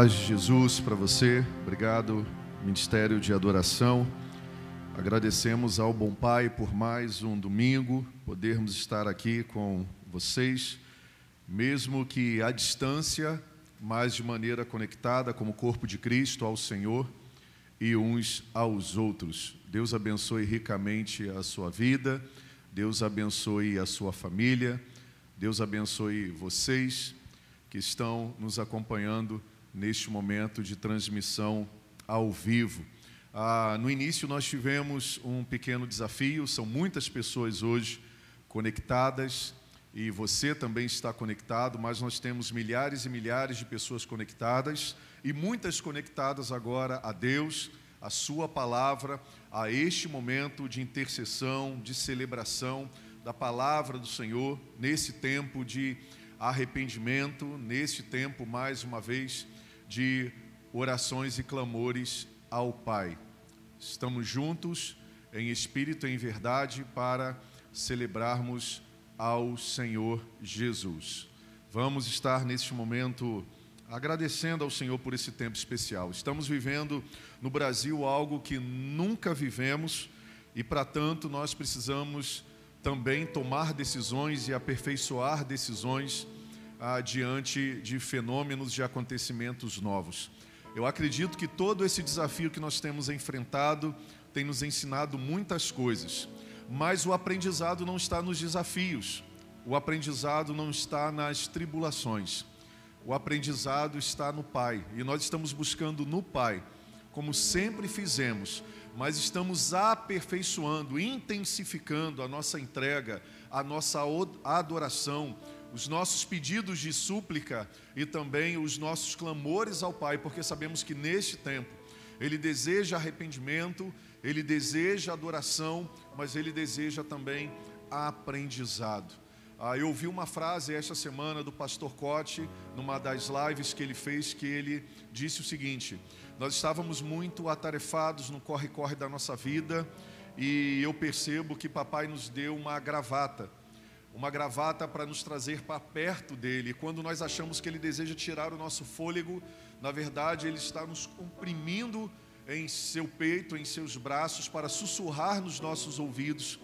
paz de Jesus para você. Obrigado, Ministério de Adoração. Agradecemos ao Bom Pai por mais um domingo, podermos estar aqui com vocês, mesmo que à distância, mas de maneira conectada como corpo de Cristo ao Senhor e uns aos outros. Deus abençoe ricamente a sua vida, Deus abençoe a sua família, Deus abençoe vocês que estão nos acompanhando neste momento de transmissão ao vivo. Ah, no início, nós tivemos um pequeno desafio, são muitas pessoas hoje conectadas e você também está conectado, mas nós temos milhares e milhares de pessoas conectadas e muitas conectadas agora a Deus, a Sua palavra, a este momento de intercessão, de celebração da palavra do Senhor, nesse tempo de arrependimento, nesse tempo, mais uma vez, de orações e clamores ao Pai. Estamos juntos em espírito e em verdade para celebrarmos ao Senhor Jesus. Vamos estar neste momento agradecendo ao Senhor por esse tempo especial. Estamos vivendo no Brasil algo que nunca vivemos e, para tanto, nós precisamos também tomar decisões e aperfeiçoar decisões ah, diante de fenômenos, de acontecimentos novos. Eu acredito que todo esse desafio que nós temos enfrentado tem nos ensinado muitas coisas, mas o aprendizado não está nos desafios, o aprendizado não está nas tribulações, o aprendizado está no Pai, e nós estamos buscando no Pai, como sempre fizemos, mas estamos aperfeiçoando, intensificando a nossa entrega, a nossa adoração, os nossos pedidos de súplica e também os nossos clamores ao Pai, porque sabemos que neste tempo Ele deseja arrependimento, Ele deseja adoração, mas Ele deseja também aprendizado. Ah, eu ouvi uma frase esta semana do pastor Cote, numa das lives que ele fez, que ele disse o seguinte: Nós estávamos muito atarefados no corre-corre da nossa vida, e eu percebo que papai nos deu uma gravata uma gravata para nos trazer para perto dele. Quando nós achamos que ele deseja tirar o nosso fôlego, na verdade ele está nos comprimindo em seu peito, em seus braços, para sussurrar nos nossos ouvidos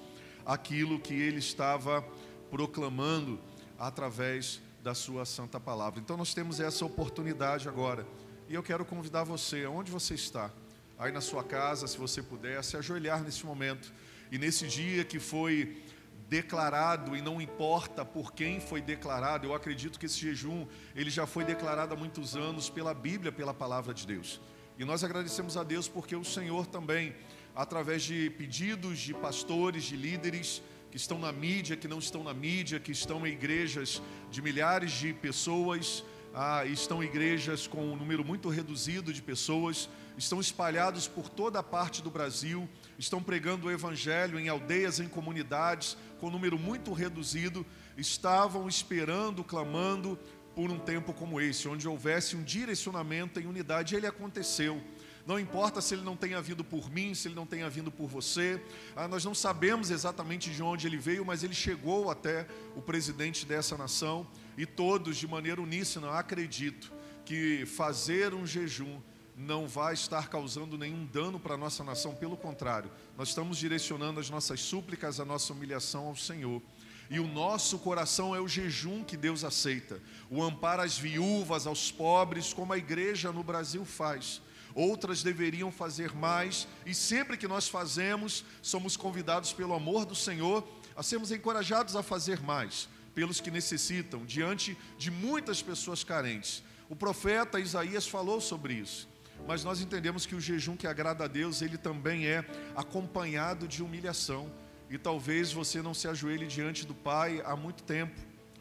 aquilo que ele estava proclamando através da sua santa palavra. Então nós temos essa oportunidade agora. E eu quero convidar você, aonde você está, aí na sua casa, se você puder, se ajoelhar nesse momento. E nesse dia que foi declarado e não importa por quem foi declarado. Eu acredito que esse jejum, ele já foi declarado há muitos anos pela Bíblia, pela palavra de Deus. E nós agradecemos a Deus porque o Senhor também, através de pedidos de pastores, de líderes que estão na mídia, que não estão na mídia, que estão em igrejas de milhares de pessoas, ah, estão igrejas com um número muito reduzido de pessoas, estão espalhados por toda a parte do Brasil, estão pregando o Evangelho em aldeias, em comunidades, com número muito reduzido, estavam esperando, clamando por um tempo como esse, onde houvesse um direcionamento em unidade, e ele aconteceu. Não importa se ele não tenha vindo por mim, se ele não tenha vindo por você, ah, nós não sabemos exatamente de onde ele veio, mas ele chegou até o presidente dessa nação e todos, de maneira uníssona, acredito que fazer um jejum não vai estar causando nenhum dano para a nossa nação, pelo contrário, nós estamos direcionando as nossas súplicas, a nossa humilhação ao Senhor. E o nosso coração é o jejum que Deus aceita, o amparo às viúvas, aos pobres, como a igreja no Brasil faz. Outras deveriam fazer mais, e sempre que nós fazemos, somos convidados pelo amor do Senhor a sermos encorajados a fazer mais, pelos que necessitam, diante de muitas pessoas carentes. O profeta Isaías falou sobre isso mas nós entendemos que o jejum que agrada a Deus, ele também é acompanhado de humilhação. E talvez você não se ajoelhe diante do Pai há muito tempo.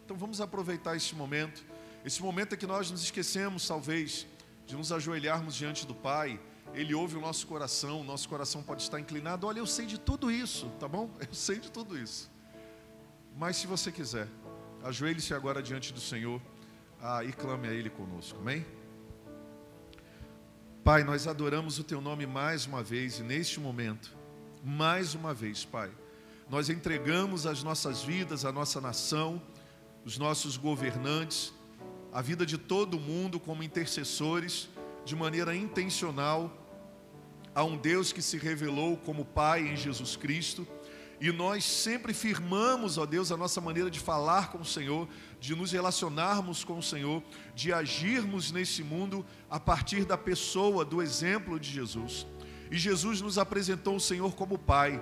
Então vamos aproveitar esse momento. Esse momento é que nós nos esquecemos, talvez, de nos ajoelharmos diante do Pai. Ele ouve o nosso coração, o nosso coração pode estar inclinado. Olha, eu sei de tudo isso, tá bom? Eu sei de tudo isso. Mas se você quiser, ajoelhe-se agora diante do Senhor ah, e clame a Ele conosco, amém? Pai, nós adoramos o Teu nome mais uma vez e neste momento, mais uma vez, Pai, nós entregamos as nossas vidas, a nossa nação, os nossos governantes, a vida de todo mundo como intercessores, de maneira intencional, a um Deus que se revelou como Pai em Jesus Cristo. E nós sempre firmamos, ó Deus, a nossa maneira de falar com o Senhor, de nos relacionarmos com o Senhor, de agirmos nesse mundo a partir da pessoa, do exemplo de Jesus. E Jesus nos apresentou o Senhor como Pai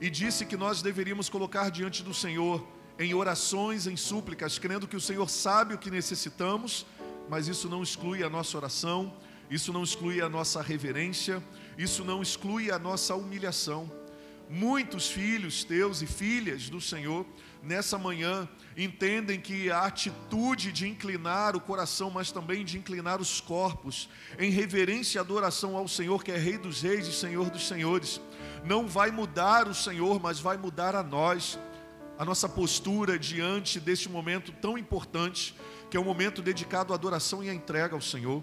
e disse que nós deveríamos colocar diante do Senhor em orações, em súplicas, crendo que o Senhor sabe o que necessitamos, mas isso não exclui a nossa oração, isso não exclui a nossa reverência, isso não exclui a nossa humilhação. Muitos filhos teus e filhas do Senhor, nessa manhã, entendem que a atitude de inclinar o coração, mas também de inclinar os corpos, em reverência e adoração ao Senhor, que é Rei dos Reis e Senhor dos Senhores, não vai mudar o Senhor, mas vai mudar a nós, a nossa postura diante deste momento tão importante, que é um momento dedicado à adoração e à entrega ao Senhor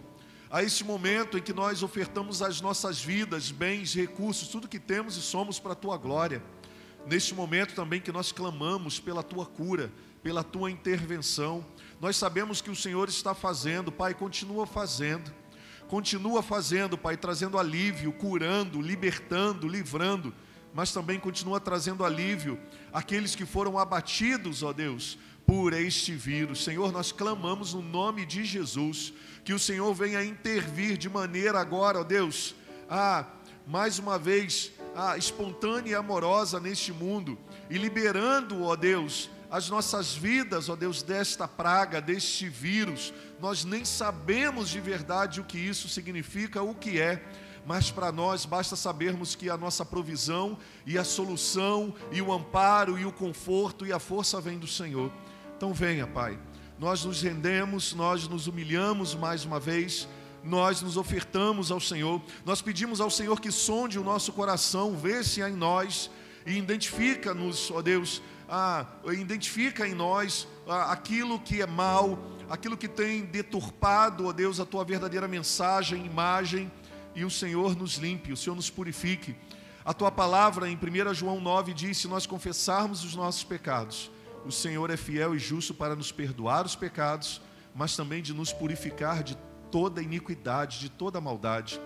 a esse momento em que nós ofertamos as nossas vidas, bens, recursos, tudo que temos e somos para a tua glória. Neste momento também que nós clamamos pela tua cura, pela tua intervenção. Nós sabemos que o Senhor está fazendo, Pai, continua fazendo. Continua fazendo, Pai, trazendo alívio, curando, libertando, livrando, mas também continua trazendo alívio àqueles que foram abatidos, ó Deus, por este vírus. Senhor, nós clamamos no nome de Jesus, que o Senhor venha intervir de maneira agora, ó Deus, a mais uma vez, a espontânea e amorosa neste mundo e liberando, ó Deus, as nossas vidas, ó Deus, desta praga, deste vírus. Nós nem sabemos de verdade o que isso significa, o que é, mas para nós basta sabermos que a nossa provisão e a solução e o amparo e o conforto e a força vem do Senhor. Então venha, Pai. Nós nos rendemos, nós nos humilhamos mais uma vez, nós nos ofertamos ao Senhor, nós pedimos ao Senhor que sonde o nosso coração, vê se há em nós e identifica-nos, ó Deus, ah, identifica em nós aquilo que é mal, aquilo que tem deturpado, ó Deus, a tua verdadeira mensagem, imagem, e o Senhor nos limpe, o Senhor nos purifique. A tua palavra em 1 João 9 diz: se nós confessarmos os nossos pecados, o Senhor é fiel e justo para nos perdoar os pecados, mas também de nos purificar de toda iniquidade, de toda maldade.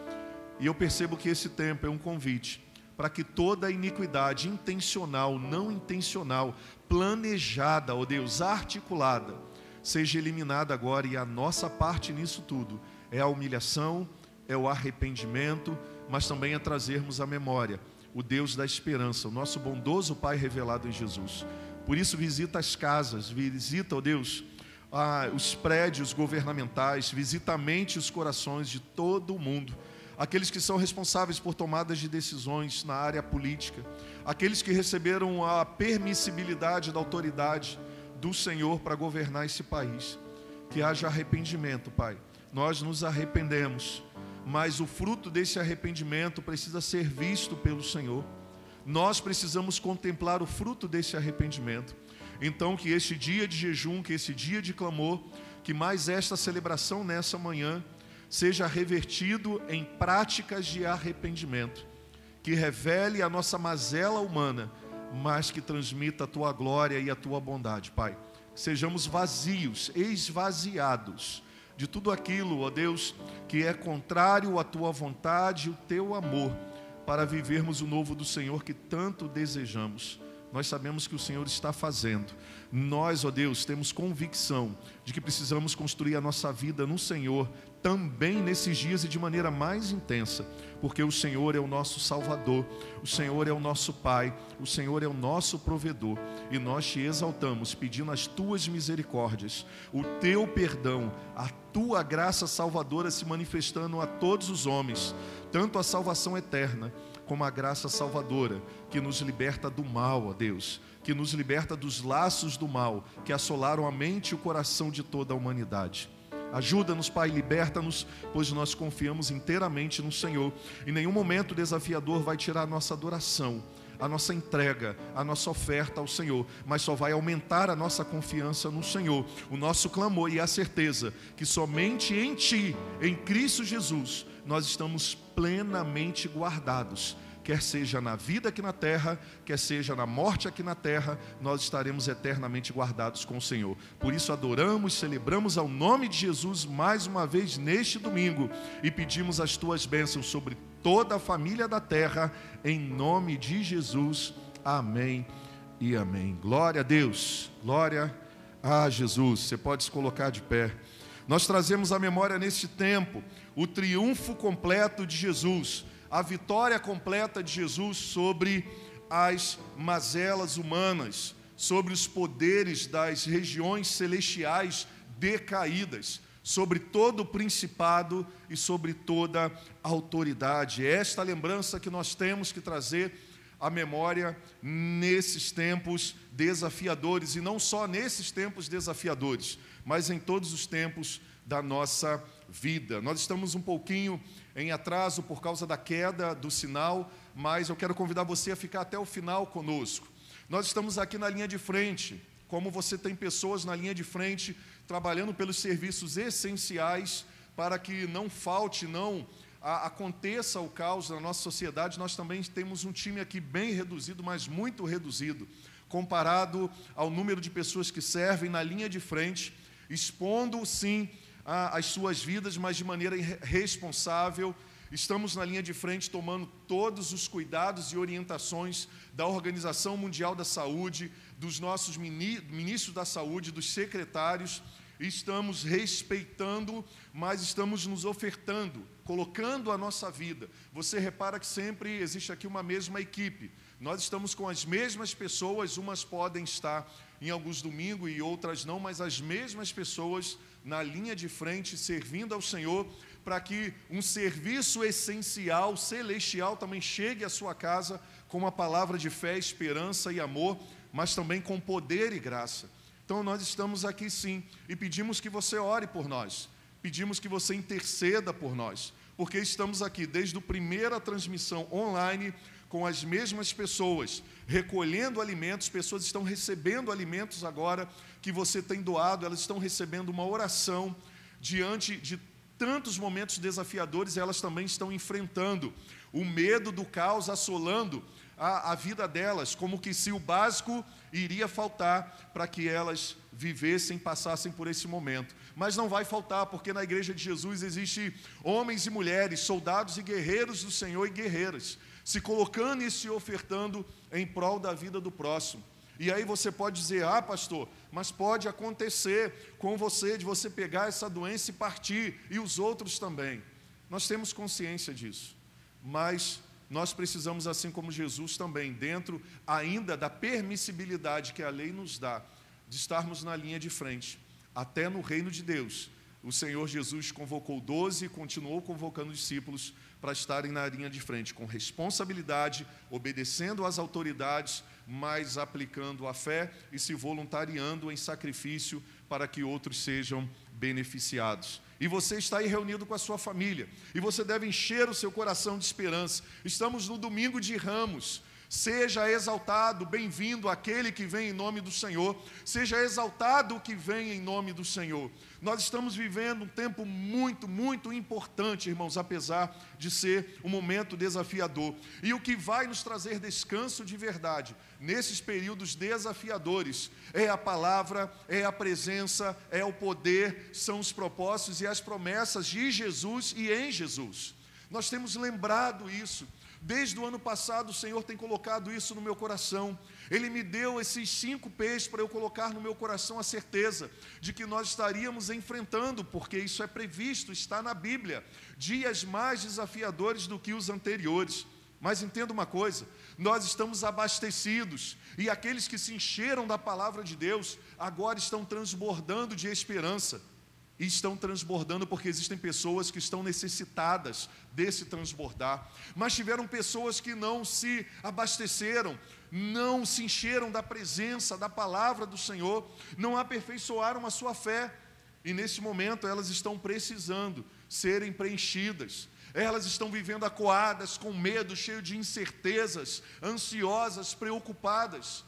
E eu percebo que esse tempo é um convite para que toda iniquidade intencional, não intencional, planejada, ó oh Deus, articulada, seja eliminada agora. E a nossa parte nisso tudo é a humilhação, é o arrependimento, mas também é trazermos à memória o Deus da esperança, o nosso bondoso Pai revelado em Jesus. Por isso, visita as casas, visita, ó oh Deus, ah, os prédios governamentais, visita a mente e os corações de todo o mundo. Aqueles que são responsáveis por tomadas de decisões na área política, aqueles que receberam a permissibilidade da autoridade do Senhor para governar esse país. Que haja arrependimento, Pai. Nós nos arrependemos, mas o fruto desse arrependimento precisa ser visto pelo Senhor nós precisamos contemplar o fruto desse arrependimento. Então, que este dia de jejum, que esse dia de clamor, que mais esta celebração nessa manhã, seja revertido em práticas de arrependimento, que revele a nossa mazela humana, mas que transmita a tua glória e a tua bondade, Pai. Sejamos vazios, esvaziados de tudo aquilo, ó Deus, que é contrário à tua vontade e o teu amor para vivermos o novo do Senhor que tanto desejamos. Nós sabemos que o Senhor está fazendo. Nós, ó Deus, temos convicção de que precisamos construir a nossa vida no Senhor também nesses dias e de maneira mais intensa, porque o Senhor é o nosso Salvador, o Senhor é o nosso Pai, o Senhor é o nosso provedor, e nós te exaltamos, pedindo as tuas misericórdias, o teu perdão, a tua graça salvadora se manifestando a todos os homens, tanto a salvação eterna como a graça salvadora que nos liberta do mal, ó Deus, que nos liberta dos laços do mal que assolaram a mente e o coração de toda a humanidade. Ajuda-nos, Pai, liberta-nos, pois nós confiamos inteiramente no Senhor. Em nenhum momento desafiador vai tirar a nossa adoração, a nossa entrega, a nossa oferta ao Senhor, mas só vai aumentar a nossa confiança no Senhor, o nosso clamor e a certeza que somente em Ti, em Cristo Jesus, nós estamos plenamente guardados quer seja na vida aqui na terra, quer seja na morte aqui na terra, nós estaremos eternamente guardados com o Senhor. Por isso adoramos, celebramos ao nome de Jesus mais uma vez neste domingo e pedimos as tuas bênçãos sobre toda a família da terra, em nome de Jesus. Amém e amém. Glória a Deus, glória a Jesus. Você pode se colocar de pé. Nós trazemos à memória neste tempo o triunfo completo de Jesus a vitória completa de Jesus sobre as mazelas humanas, sobre os poderes das regiões celestiais decaídas, sobre todo o principado e sobre toda autoridade. É esta lembrança que nós temos que trazer à memória nesses tempos desafiadores, e não só nesses tempos desafiadores, mas em todos os tempos da nossa vida. Nós estamos um pouquinho em atraso por causa da queda do sinal, mas eu quero convidar você a ficar até o final conosco. Nós estamos aqui na linha de frente, como você tem pessoas na linha de frente trabalhando pelos serviços essenciais para que não falte, não a, aconteça o caos na nossa sociedade, nós também temos um time aqui bem reduzido, mas muito reduzido, comparado ao número de pessoas que servem na linha de frente, expondo sim as suas vidas, mas de maneira responsável. Estamos na linha de frente tomando todos os cuidados e orientações da Organização Mundial da Saúde, dos nossos ministros da saúde, dos secretários. Estamos respeitando, mas estamos nos ofertando, colocando a nossa vida. Você repara que sempre existe aqui uma mesma equipe. Nós estamos com as mesmas pessoas, umas podem estar em alguns domingos e outras não, mas as mesmas pessoas na linha de frente, servindo ao Senhor, para que um serviço essencial, celestial, também chegue à sua casa com uma palavra de fé, esperança e amor, mas também com poder e graça. Então nós estamos aqui sim e pedimos que você ore por nós, pedimos que você interceda por nós, porque estamos aqui desde a primeira transmissão online com as mesmas pessoas, recolhendo alimentos, pessoas estão recebendo alimentos agora que você tem doado, elas estão recebendo uma oração diante de tantos momentos desafiadores, elas também estão enfrentando o medo do caos assolando a, a vida delas, como que se o básico iria faltar para que elas vivessem, passassem por esse momento. Mas não vai faltar, porque na igreja de Jesus existe homens e mulheres, soldados e guerreiros do Senhor e guerreiras se colocando e se ofertando em prol da vida do próximo. E aí você pode dizer: "Ah, pastor, mas pode acontecer com você de você pegar essa doença e partir e os outros também". Nós temos consciência disso. Mas nós precisamos assim como Jesus também, dentro ainda da permissibilidade que a lei nos dá, de estarmos na linha de frente, até no reino de Deus. O Senhor Jesus convocou doze e continuou convocando discípulos para estarem na linha de frente com responsabilidade, obedecendo às autoridades, mas aplicando a fé e se voluntariando em sacrifício para que outros sejam beneficiados. E você está aí reunido com a sua família, e você deve encher o seu coração de esperança. Estamos no domingo de Ramos. Seja exaltado, bem-vindo aquele que vem em nome do Senhor. Seja exaltado o que vem em nome do Senhor. Nós estamos vivendo um tempo muito, muito importante, irmãos, apesar de ser um momento desafiador. E o que vai nos trazer descanso de verdade nesses períodos desafiadores é a palavra, é a presença, é o poder, são os propósitos e as promessas de Jesus e em Jesus. Nós temos lembrado isso. Desde o ano passado, o Senhor tem colocado isso no meu coração. Ele me deu esses cinco peixes para eu colocar no meu coração a certeza de que nós estaríamos enfrentando, porque isso é previsto, está na Bíblia, dias mais desafiadores do que os anteriores. Mas entenda uma coisa: nós estamos abastecidos, e aqueles que se encheram da palavra de Deus agora estão transbordando de esperança e estão transbordando porque existem pessoas que estão necessitadas desse transbordar. Mas tiveram pessoas que não se abasteceram, não se encheram da presença, da palavra do Senhor, não aperfeiçoaram a sua fé. E nesse momento elas estão precisando serem preenchidas. Elas estão vivendo acuadas, com medo, cheio de incertezas, ansiosas, preocupadas.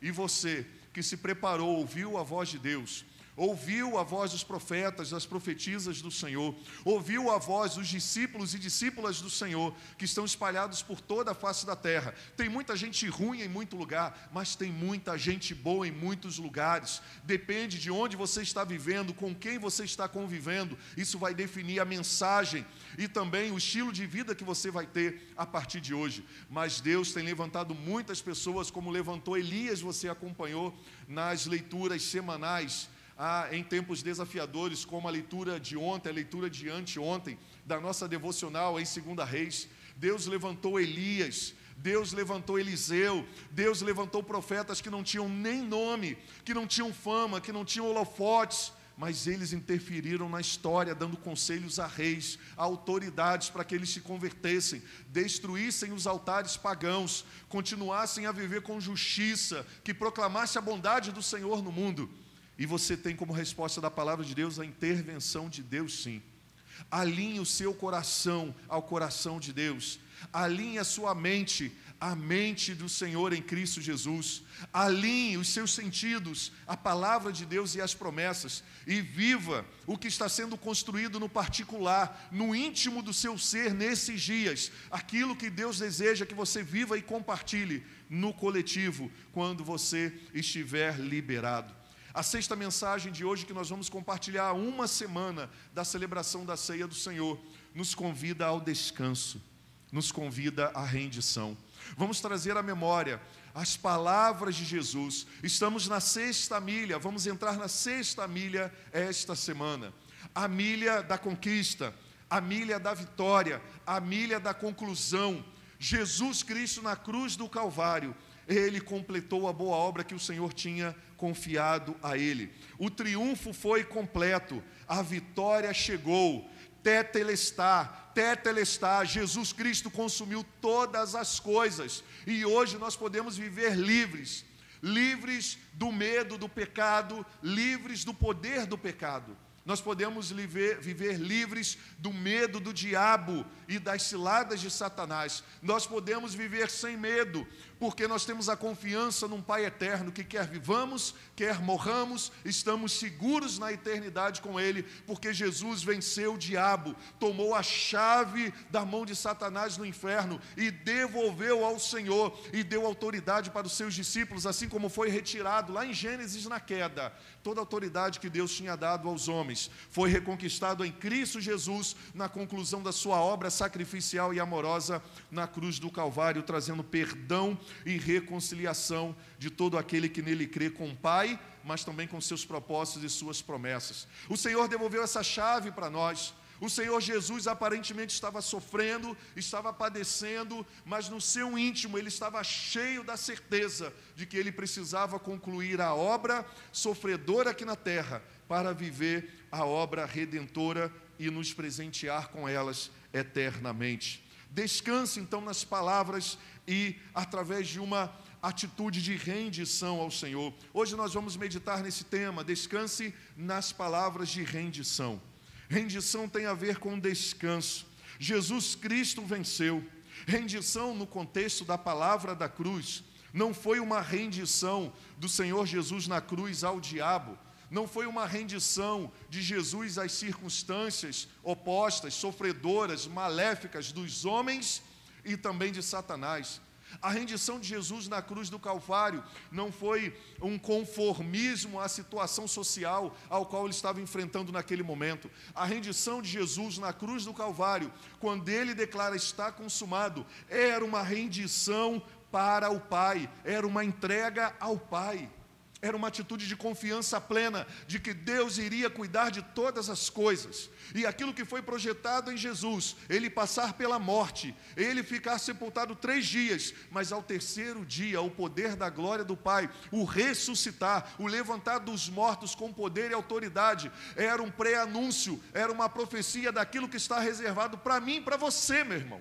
E você que se preparou, ouviu a voz de Deus, ouviu a voz dos profetas, das profetisas do Senhor, ouviu a voz dos discípulos e discípulas do Senhor, que estão espalhados por toda a face da terra. Tem muita gente ruim em muito lugar, mas tem muita gente boa em muitos lugares. Depende de onde você está vivendo, com quem você está convivendo, isso vai definir a mensagem e também o estilo de vida que você vai ter a partir de hoje. Mas Deus tem levantado muitas pessoas, como levantou Elias, você acompanhou nas leituras semanais. Ah, em tempos desafiadores, como a leitura de ontem, a leitura de anteontem, da nossa devocional em Segunda Reis, Deus levantou Elias, Deus levantou Eliseu, Deus levantou profetas que não tinham nem nome, que não tinham fama, que não tinham holofotes, mas eles interferiram na história, dando conselhos a reis, a autoridades para que eles se convertessem, destruíssem os altares pagãos, continuassem a viver com justiça, que proclamasse a bondade do Senhor no mundo. E você tem como resposta da palavra de Deus a intervenção de Deus, sim. Alinhe o seu coração ao coração de Deus. Alinhe a sua mente a mente do Senhor em Cristo Jesus, alinhe os seus sentidos à palavra de Deus e às promessas, e viva o que está sendo construído no particular, no íntimo do seu ser nesses dias, aquilo que Deus deseja que você viva e compartilhe no coletivo, quando você estiver liberado. A sexta mensagem de hoje, que nós vamos compartilhar uma semana da celebração da ceia do Senhor, nos convida ao descanso, nos convida à rendição. Vamos trazer à memória as palavras de Jesus. Estamos na sexta milha, vamos entrar na sexta milha esta semana. A milha da conquista, a milha da vitória, a milha da conclusão. Jesus Cristo na cruz do Calvário, ele completou a boa obra que o Senhor tinha confiado a ele. O triunfo foi completo, a vitória chegou. Tetelestar, tetelestar, Jesus Cristo consumiu todas as coisas e hoje nós podemos viver livres, livres do medo do pecado, livres do poder do pecado. Nós podemos viver, viver, livres do medo do diabo e das ciladas de Satanás. Nós podemos viver sem medo, porque nós temos a confiança num Pai eterno que quer vivamos, quer morramos, estamos seguros na eternidade com Ele, porque Jesus venceu o diabo, tomou a chave da mão de Satanás no inferno e devolveu ao Senhor e deu autoridade para os seus discípulos, assim como foi retirado lá em Gênesis na queda. Toda a autoridade que Deus tinha dado aos homens foi reconquistado em Cristo Jesus na conclusão da sua obra sacrificial e amorosa na cruz do Calvário, trazendo perdão e reconciliação de todo aquele que nele crê com o Pai, mas também com seus propósitos e suas promessas. O Senhor devolveu essa chave para nós. O Senhor Jesus aparentemente estava sofrendo, estava padecendo, mas no seu íntimo ele estava cheio da certeza de que ele precisava concluir a obra sofredora aqui na terra para viver a obra redentora e nos presentear com elas eternamente. Descanse então nas palavras e através de uma atitude de rendição ao Senhor. Hoje nós vamos meditar nesse tema, descanse nas palavras de rendição. Rendição tem a ver com descanso. Jesus Cristo venceu. Rendição no contexto da palavra da cruz não foi uma rendição do Senhor Jesus na cruz ao diabo, não foi uma rendição de Jesus às circunstâncias opostas, sofredoras, maléficas dos homens e também de Satanás. A rendição de Jesus na cruz do Calvário não foi um conformismo à situação social ao qual ele estava enfrentando naquele momento. A rendição de Jesus na cruz do Calvário, quando ele declara está consumado, era uma rendição para o Pai, era uma entrega ao Pai. Era uma atitude de confiança plena de que Deus iria cuidar de todas as coisas. E aquilo que foi projetado em Jesus, ele passar pela morte, ele ficar sepultado três dias, mas ao terceiro dia, o poder da glória do Pai, o ressuscitar, o levantar dos mortos com poder e autoridade, era um pré-anúncio, era uma profecia daquilo que está reservado para mim e para você, meu irmão.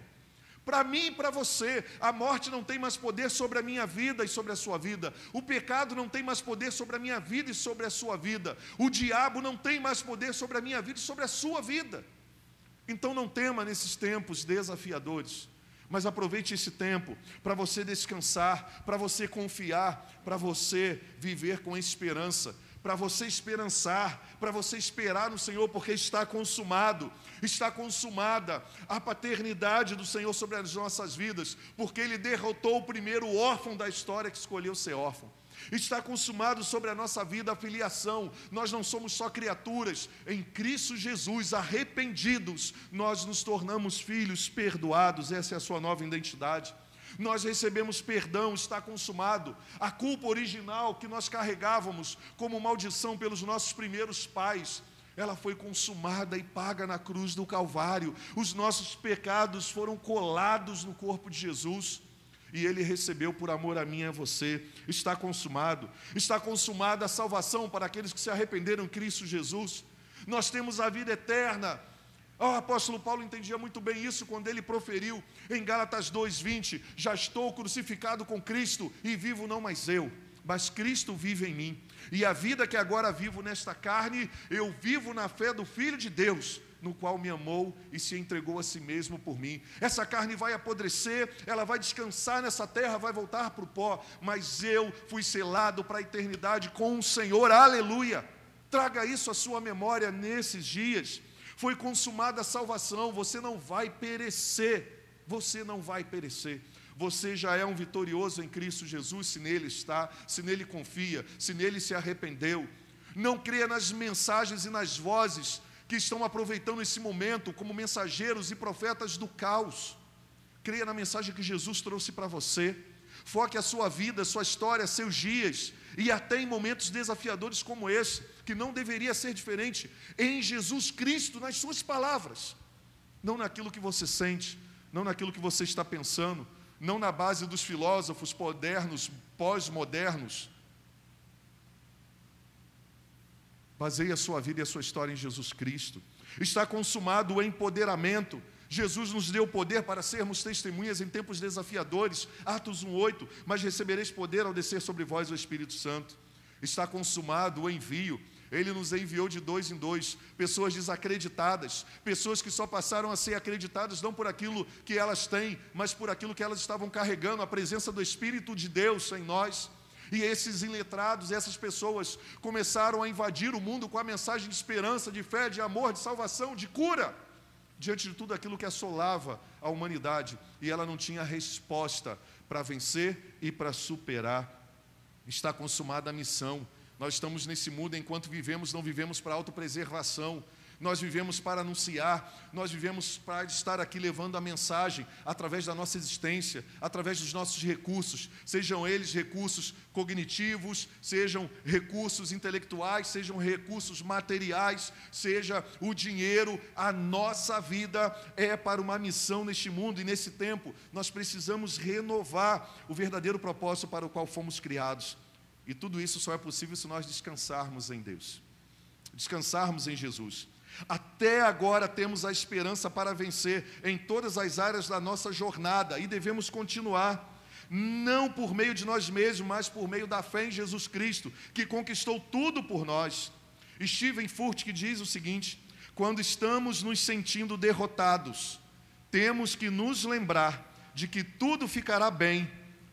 Para mim e para você, a morte não tem mais poder sobre a minha vida e sobre a sua vida. O pecado não tem mais poder sobre a minha vida e sobre a sua vida. O diabo não tem mais poder sobre a minha vida e sobre a sua vida. Então não tema nesses tempos desafiadores, mas aproveite esse tempo para você descansar, para você confiar, para você viver com esperança, para você esperançar, para você esperar no Senhor, porque está consumado, está consumada a paternidade do Senhor sobre as nossas vidas, porque Ele derrotou o primeiro órfão da história que escolheu ser órfão. Está consumado sobre a nossa vida a filiação. Nós não somos só criaturas. Em Cristo Jesus, arrependidos, nós nos tornamos filhos perdoados. Essa é a sua nova identidade nós recebemos perdão, está consumado. A culpa original que nós carregávamos como maldição pelos nossos primeiros pais, ela foi consumada e paga na cruz do Calvário. Os nossos pecados foram colados no corpo de Jesus. E ele recebeu por amor a mim e a você. Está consumado. Está consumada a salvação para aqueles que se arrependeram em Cristo Jesus. Nós temos a vida eterna o apóstolo Paulo entendia muito bem isso quando ele proferiu em Gálatas 2:20, já estou crucificado com Cristo e vivo não mais eu, mas Cristo vive em mim. E a vida que agora vivo nesta carne, eu vivo na fé do filho de Deus, no qual me amou e se entregou a si mesmo por mim. Essa carne vai apodrecer, ela vai descansar nessa terra, vai voltar para o pó, mas eu fui selado para a eternidade com o Senhor. Aleluia! Traga isso à sua memória nesses dias foi consumada a salvação, você não vai perecer, você não vai perecer. Você já é um vitorioso em Cristo Jesus, se nele está, se nele confia, se nele se arrependeu. Não creia nas mensagens e nas vozes que estão aproveitando esse momento como mensageiros e profetas do caos. Creia na mensagem que Jesus trouxe para você. Foque a sua vida, sua história, seus dias, e até em momentos desafiadores como esse, que não deveria ser diferente, em Jesus Cristo, nas suas palavras, não naquilo que você sente, não naquilo que você está pensando, não na base dos filósofos modernos, pós-modernos. Baseie a sua vida e a sua história em Jesus Cristo. Está consumado o empoderamento Jesus nos deu poder para sermos testemunhas em tempos desafiadores, Atos 1:8, mas recebereis poder ao descer sobre vós o Espírito Santo. Está consumado o envio. Ele nos enviou de dois em dois, pessoas desacreditadas, pessoas que só passaram a ser acreditadas não por aquilo que elas têm, mas por aquilo que elas estavam carregando, a presença do Espírito de Deus em nós. E esses iletrados, essas pessoas começaram a invadir o mundo com a mensagem de esperança, de fé, de amor, de salvação, de cura diante de tudo aquilo que assolava a humanidade e ela não tinha resposta para vencer e para superar. Está consumada a missão. Nós estamos nesse mundo enquanto vivemos, não vivemos para autopreservação, nós vivemos para anunciar, nós vivemos para estar aqui levando a mensagem através da nossa existência, através dos nossos recursos, sejam eles recursos cognitivos, sejam recursos intelectuais, sejam recursos materiais, seja o dinheiro, a nossa vida é para uma missão neste mundo e nesse tempo nós precisamos renovar o verdadeiro propósito para o qual fomos criados. E tudo isso só é possível se nós descansarmos em Deus, descansarmos em Jesus. Até agora temos a esperança para vencer em todas as áreas da nossa jornada e devemos continuar, não por meio de nós mesmos, mas por meio da fé em Jesus Cristo, que conquistou tudo por nós. Steven Furt que diz o seguinte: quando estamos nos sentindo derrotados, temos que nos lembrar de que tudo ficará bem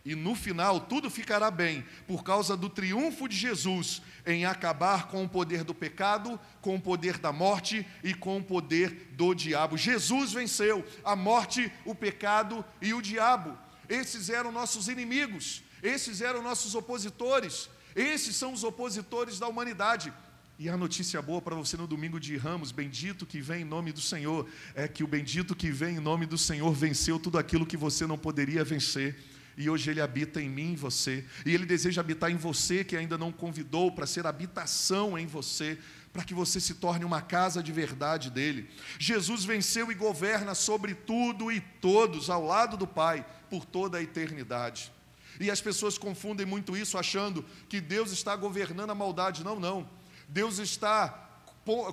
e no final tudo ficará bem, por causa do triunfo de Jesus em acabar com o poder do pecado, com o poder da morte e com o poder do diabo. Jesus venceu a morte, o pecado e o diabo. Esses eram nossos inimigos, esses eram nossos opositores, esses são os opositores da humanidade. E a notícia boa para você no domingo de Ramos, bendito que vem em nome do Senhor, é que o bendito que vem em nome do Senhor venceu tudo aquilo que você não poderia vencer e hoje Ele habita em mim e você, e Ele deseja habitar em você que ainda não convidou para ser habitação em você, para que você se torne uma casa de verdade dele. Jesus venceu e governa sobre tudo e todos, ao lado do Pai, por toda a eternidade. E as pessoas confundem muito isso, achando que Deus está governando a maldade. Não, não. Deus está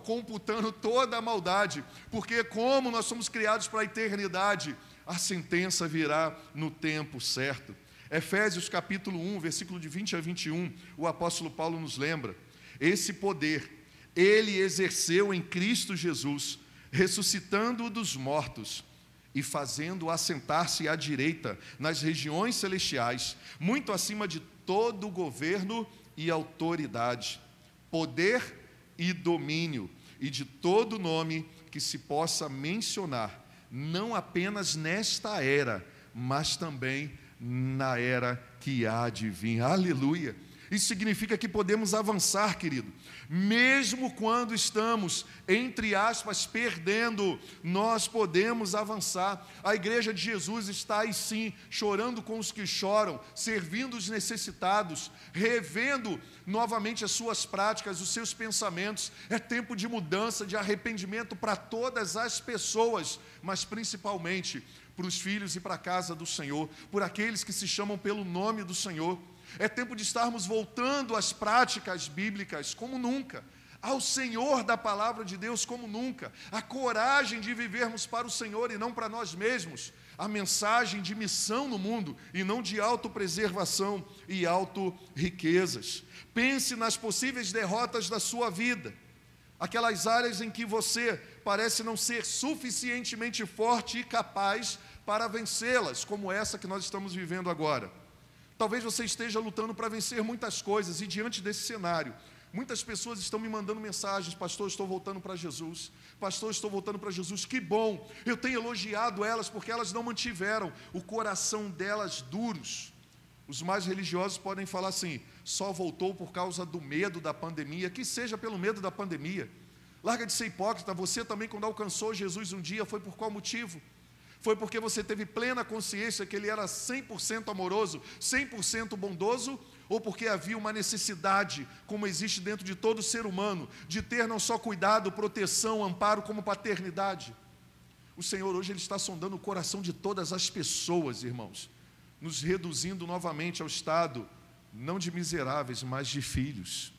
computando toda a maldade, porque, como nós somos criados para a eternidade, a sentença virá no tempo certo. Efésios capítulo 1, versículo de 20 a 21, o apóstolo Paulo nos lembra: esse poder ele exerceu em Cristo Jesus, ressuscitando-o dos mortos e fazendo-o assentar-se à direita nas regiões celestiais, muito acima de todo governo e autoridade, poder e domínio, e de todo nome que se possa mencionar, não apenas nesta era, mas também na era que há de vir. Aleluia! Isso significa que podemos avançar, querido. Mesmo quando estamos, entre aspas, perdendo, nós podemos avançar. A igreja de Jesus está aí sim, chorando com os que choram, servindo os necessitados, revendo novamente as suas práticas, os seus pensamentos. É tempo de mudança, de arrependimento para todas as pessoas, mas principalmente para os filhos e para a casa do Senhor, por aqueles que se chamam pelo nome do Senhor. É tempo de estarmos voltando às práticas bíblicas como nunca, ao Senhor da palavra de Deus como nunca, a coragem de vivermos para o Senhor e não para nós mesmos, a mensagem de missão no mundo e não de autopreservação e auto-riquezas. Pense nas possíveis derrotas da sua vida, aquelas áreas em que você parece não ser suficientemente forte e capaz para vencê-las, como essa que nós estamos vivendo agora. Talvez você esteja lutando para vencer muitas coisas e diante desse cenário, muitas pessoas estão me mandando mensagens: Pastor, estou voltando para Jesus. Pastor, estou voltando para Jesus. Que bom! Eu tenho elogiado elas porque elas não mantiveram o coração delas duros. Os mais religiosos podem falar assim: só voltou por causa do medo da pandemia, que seja pelo medo da pandemia. Larga de ser hipócrita, você também, quando alcançou Jesus um dia, foi por qual motivo? Foi porque você teve plena consciência que ele era 100% amoroso, 100% bondoso, ou porque havia uma necessidade, como existe dentro de todo ser humano, de ter não só cuidado, proteção, amparo, como paternidade? O Senhor hoje ele está sondando o coração de todas as pessoas, irmãos, nos reduzindo novamente ao estado não de miseráveis, mas de filhos,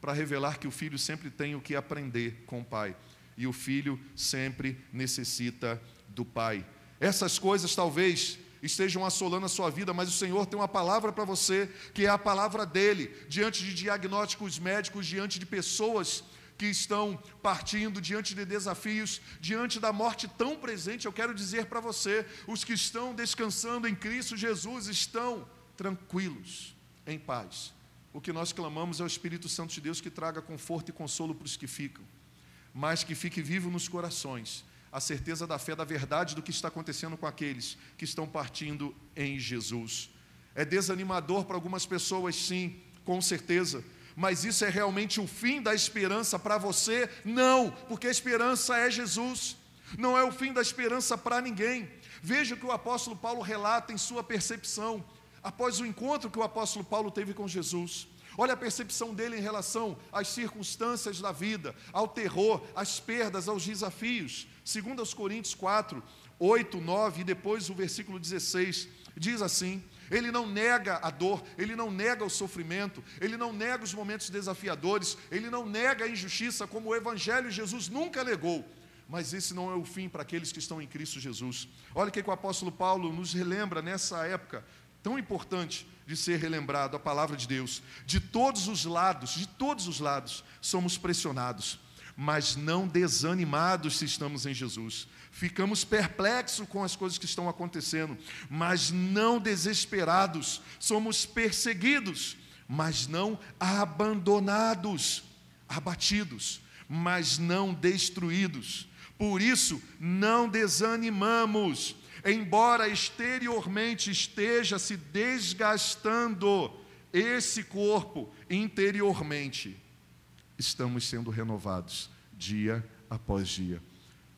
para revelar que o filho sempre tem o que aprender com o pai e o filho sempre necessita do Pai. Essas coisas talvez estejam assolando a sua vida, mas o Senhor tem uma palavra para você, que é a palavra dele, diante de diagnósticos médicos, diante de pessoas que estão partindo, diante de desafios, diante da morte tão presente, eu quero dizer para você: os que estão descansando em Cristo Jesus estão tranquilos, em paz. O que nós clamamos é o Espírito Santo de Deus que traga conforto e consolo para os que ficam, mas que fique vivo nos corações a certeza da fé, da verdade do que está acontecendo com aqueles que estão partindo em Jesus. É desanimador para algumas pessoas, sim, com certeza, mas isso é realmente o fim da esperança para você? Não, porque a esperança é Jesus, não é o fim da esperança para ninguém. Veja o que o apóstolo Paulo relata em sua percepção, após o encontro que o apóstolo Paulo teve com Jesus. Olha a percepção dele em relação às circunstâncias da vida, ao terror, às perdas, aos desafios. Segundo aos Coríntios 4, 8, 9 e depois o versículo 16, diz assim: ele não nega a dor, ele não nega o sofrimento, ele não nega os momentos desafiadores, ele não nega a injustiça, como o Evangelho Jesus nunca negou. Mas esse não é o fim para aqueles que estão em Cristo Jesus. Olha o que o apóstolo Paulo nos relembra nessa época tão importante de ser relembrado, a palavra de Deus. De todos os lados, de todos os lados, somos pressionados, mas não desanimados se estamos em Jesus. Ficamos perplexos com as coisas que estão acontecendo, mas não desesperados. Somos perseguidos, mas não abandonados. Abatidos, mas não destruídos. Por isso, não desanimamos embora exteriormente esteja se desgastando, esse corpo interiormente estamos sendo renovados dia após dia.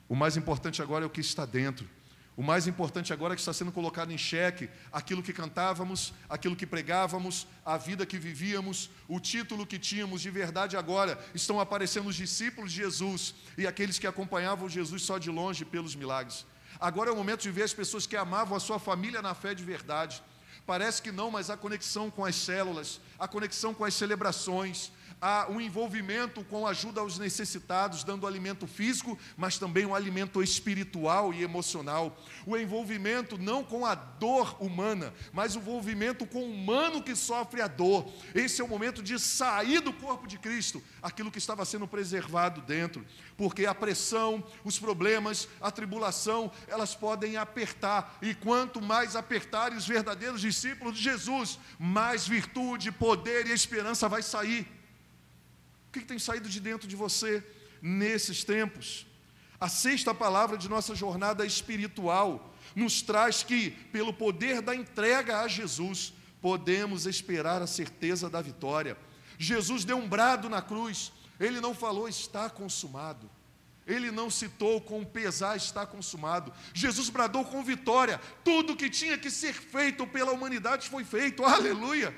O mais importante agora é o que está dentro. O mais importante agora é que está sendo colocado em xeque aquilo que cantávamos, aquilo que pregávamos, a vida que vivíamos, o título que tínhamos de verdade agora. Estão aparecendo os discípulos de Jesus e aqueles que acompanhavam Jesus só de longe pelos milagres. Agora é o momento de ver as pessoas que amavam a sua família na fé de verdade. Parece que não, mas a conexão com as células, a conexão com as celebrações, há um envolvimento com ajuda aos necessitados, dando alimento físico, mas também um alimento espiritual e emocional. O envolvimento não com a dor humana, mas o envolvimento com o humano que sofre a dor. Esse é o momento de sair do corpo de Cristo, aquilo que estava sendo preservado dentro, porque a pressão, os problemas, a tribulação, elas podem apertar, e quanto mais apertarem os verdadeiros discípulos de Jesus, mais virtude, poder e esperança vai sair. O que tem saído de dentro de você nesses tempos? A sexta palavra de nossa jornada espiritual nos traz que, pelo poder da entrega a Jesus, podemos esperar a certeza da vitória. Jesus deu um brado na cruz, ele não falou está consumado. Ele não citou com pesar está consumado. Jesus bradou com vitória. Tudo que tinha que ser feito pela humanidade foi feito. Aleluia!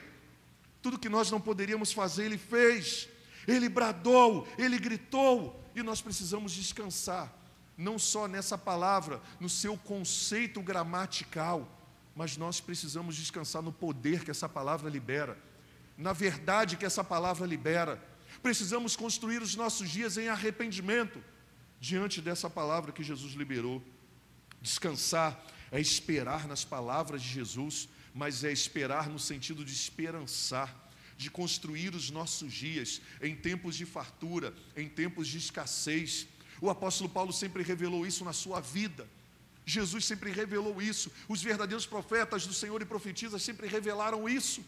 Tudo que nós não poderíamos fazer, ele fez. Ele bradou, ele gritou, e nós precisamos descansar, não só nessa palavra, no seu conceito gramatical, mas nós precisamos descansar no poder que essa palavra libera, na verdade que essa palavra libera. Precisamos construir os nossos dias em arrependimento diante dessa palavra que Jesus liberou. Descansar é esperar nas palavras de Jesus, mas é esperar no sentido de esperançar de construir os nossos dias em tempos de fartura, em tempos de escassez. O apóstolo Paulo sempre revelou isso na sua vida. Jesus sempre revelou isso. Os verdadeiros profetas do Senhor e profetisas sempre revelaram isso.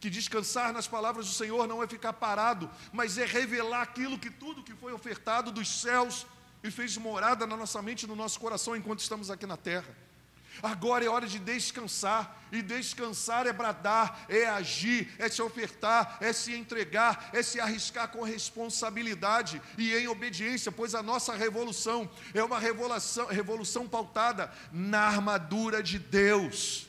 Que descansar nas palavras do Senhor não é ficar parado, mas é revelar aquilo que tudo que foi ofertado dos céus e fez morada na nossa mente e no nosso coração enquanto estamos aqui na terra. Agora é hora de descansar, e descansar é bradar, é agir, é se ofertar, é se entregar, é se arriscar com responsabilidade e em obediência, pois a nossa revolução é uma revolução, revolução pautada na armadura de Deus.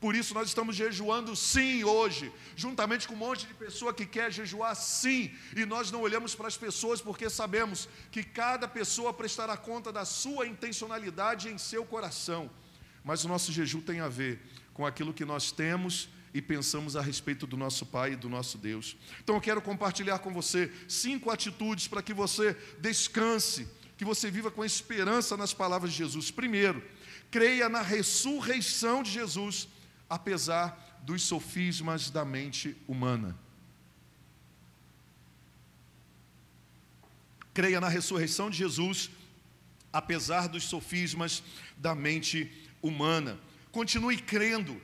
Por isso nós estamos jejuando sim hoje, juntamente com um monte de pessoa que quer jejuar sim, e nós não olhamos para as pessoas porque sabemos que cada pessoa prestará conta da sua intencionalidade em seu coração. Mas o nosso jejum tem a ver com aquilo que nós temos e pensamos a respeito do nosso Pai e do nosso Deus. Então eu quero compartilhar com você cinco atitudes para que você descanse, que você viva com esperança nas palavras de Jesus. Primeiro, creia na ressurreição de Jesus, apesar dos sofismas da mente humana. Creia na ressurreição de Jesus, apesar dos sofismas da mente humana humana. Continue crendo.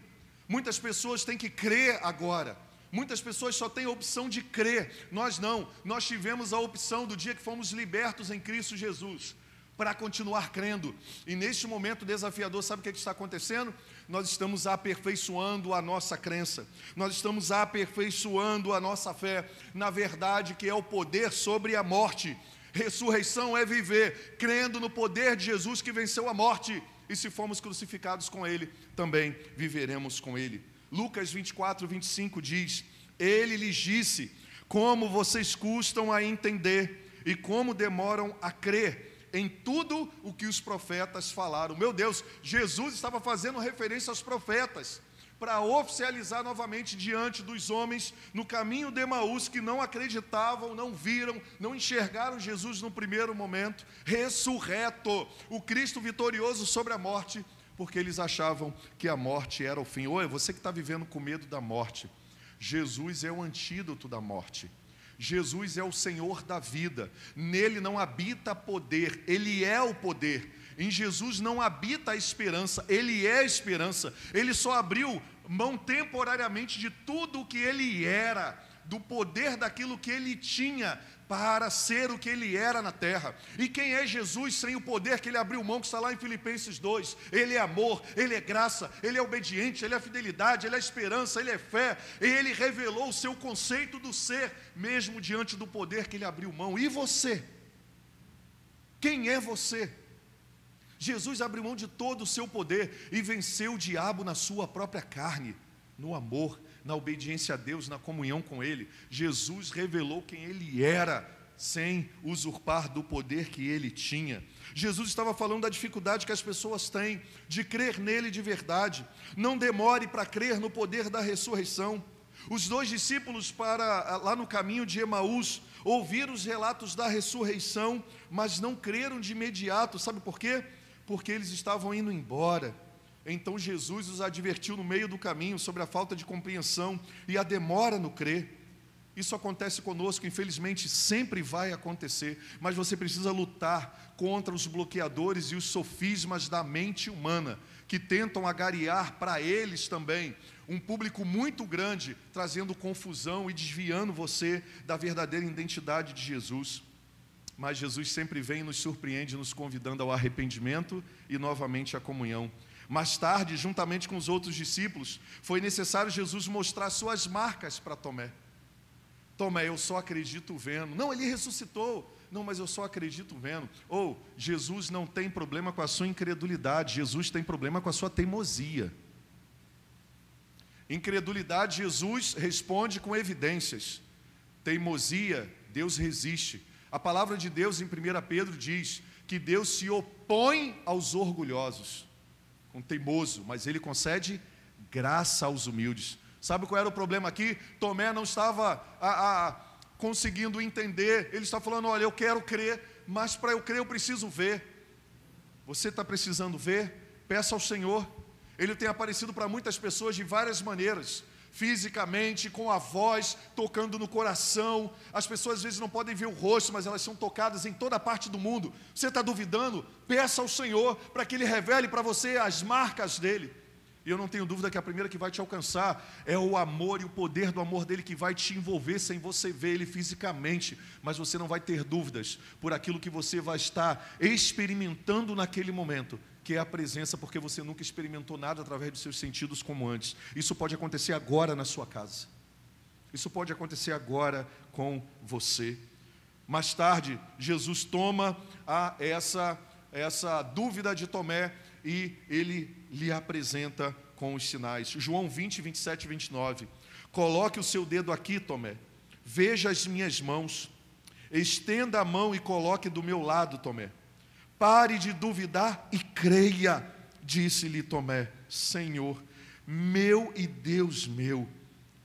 Muitas pessoas têm que crer agora. Muitas pessoas só têm a opção de crer. Nós não. Nós tivemos a opção do dia que fomos libertos em Cristo Jesus para continuar crendo. E neste momento desafiador, sabe o que, é que está acontecendo? Nós estamos aperfeiçoando a nossa crença, nós estamos aperfeiçoando a nossa fé, na verdade, que é o poder sobre a morte. Ressurreição é viver crendo no poder de Jesus que venceu a morte e se formos crucificados com Ele, também viveremos com Ele. Lucas 24, 25 diz: Ele lhes disse: Como vocês custam a entender e como demoram a crer em tudo o que os profetas falaram. Meu Deus, Jesus estava fazendo referência aos profetas para oficializar novamente diante dos homens no caminho de Emaús que não acreditavam, não viram, não enxergaram Jesus no primeiro momento, ressurreto, o Cristo vitorioso sobre a morte, porque eles achavam que a morte era o fim. Oi, você que está vivendo com medo da morte, Jesus é o antídoto da morte. Jesus é o Senhor da vida, nele não habita poder, ele é o poder. Em Jesus não habita a esperança, Ele é a esperança. Ele só abriu mão temporariamente de tudo o que ele era, do poder daquilo que ele tinha para ser o que ele era na terra. E quem é Jesus sem o poder que ele abriu mão, que está lá em Filipenses 2? Ele é amor, ele é graça, ele é obediente, ele é fidelidade, ele é esperança, ele é fé. E ele revelou o seu conceito do ser, mesmo diante do poder que ele abriu mão. E você? Quem é você? Jesus abriu mão de todo o seu poder e venceu o diabo na sua própria carne, no amor, na obediência a Deus, na comunhão com Ele. Jesus revelou quem Ele era, sem usurpar do poder que Ele tinha. Jesus estava falando da dificuldade que as pessoas têm de crer nele de verdade. Não demore para crer no poder da ressurreição. Os dois discípulos, para lá no caminho de Emaús, ouviram os relatos da ressurreição, mas não creram de imediato. Sabe por quê? Porque eles estavam indo embora. Então Jesus os advertiu no meio do caminho sobre a falta de compreensão e a demora no crer. Isso acontece conosco, infelizmente sempre vai acontecer, mas você precisa lutar contra os bloqueadores e os sofismas da mente humana, que tentam agariar para eles também um público muito grande, trazendo confusão e desviando você da verdadeira identidade de Jesus. Mas Jesus sempre vem e nos surpreende, nos convidando ao arrependimento e novamente à comunhão. Mais tarde, juntamente com os outros discípulos, foi necessário Jesus mostrar suas marcas para Tomé. Tomé, eu só acredito vendo. Não, ele ressuscitou. Não, mas eu só acredito vendo. Ou Jesus não tem problema com a sua incredulidade, Jesus tem problema com a sua teimosia. Incredulidade, Jesus responde com evidências. Teimosia, Deus resiste. A palavra de Deus em 1 Pedro diz que Deus se opõe aos orgulhosos, com teimoso, mas ele concede graça aos humildes. Sabe qual era o problema aqui? Tomé não estava a, a, conseguindo entender. Ele está falando: olha, eu quero crer, mas para eu crer eu preciso ver. Você está precisando ver? Peça ao Senhor. Ele tem aparecido para muitas pessoas de várias maneiras fisicamente, com a voz, tocando no coração. As pessoas às vezes não podem ver o rosto, mas elas são tocadas em toda parte do mundo. Você está duvidando? Peça ao Senhor para que Ele revele para você as marcas dele. E eu não tenho dúvida que a primeira que vai te alcançar é o amor e o poder do amor dele que vai te envolver sem você ver ele fisicamente, mas você não vai ter dúvidas por aquilo que você vai estar experimentando naquele momento, que é a presença, porque você nunca experimentou nada através dos seus sentidos como antes. Isso pode acontecer agora na sua casa. Isso pode acontecer agora com você. Mais tarde, Jesus toma a essa essa dúvida de Tomé e ele lhe apresenta com os sinais. João 20, 27 e 29. Coloque o seu dedo aqui, Tomé. Veja as minhas mãos. Estenda a mão e coloque do meu lado, Tomé. Pare de duvidar e creia, disse-lhe Tomé, Senhor, meu e Deus meu.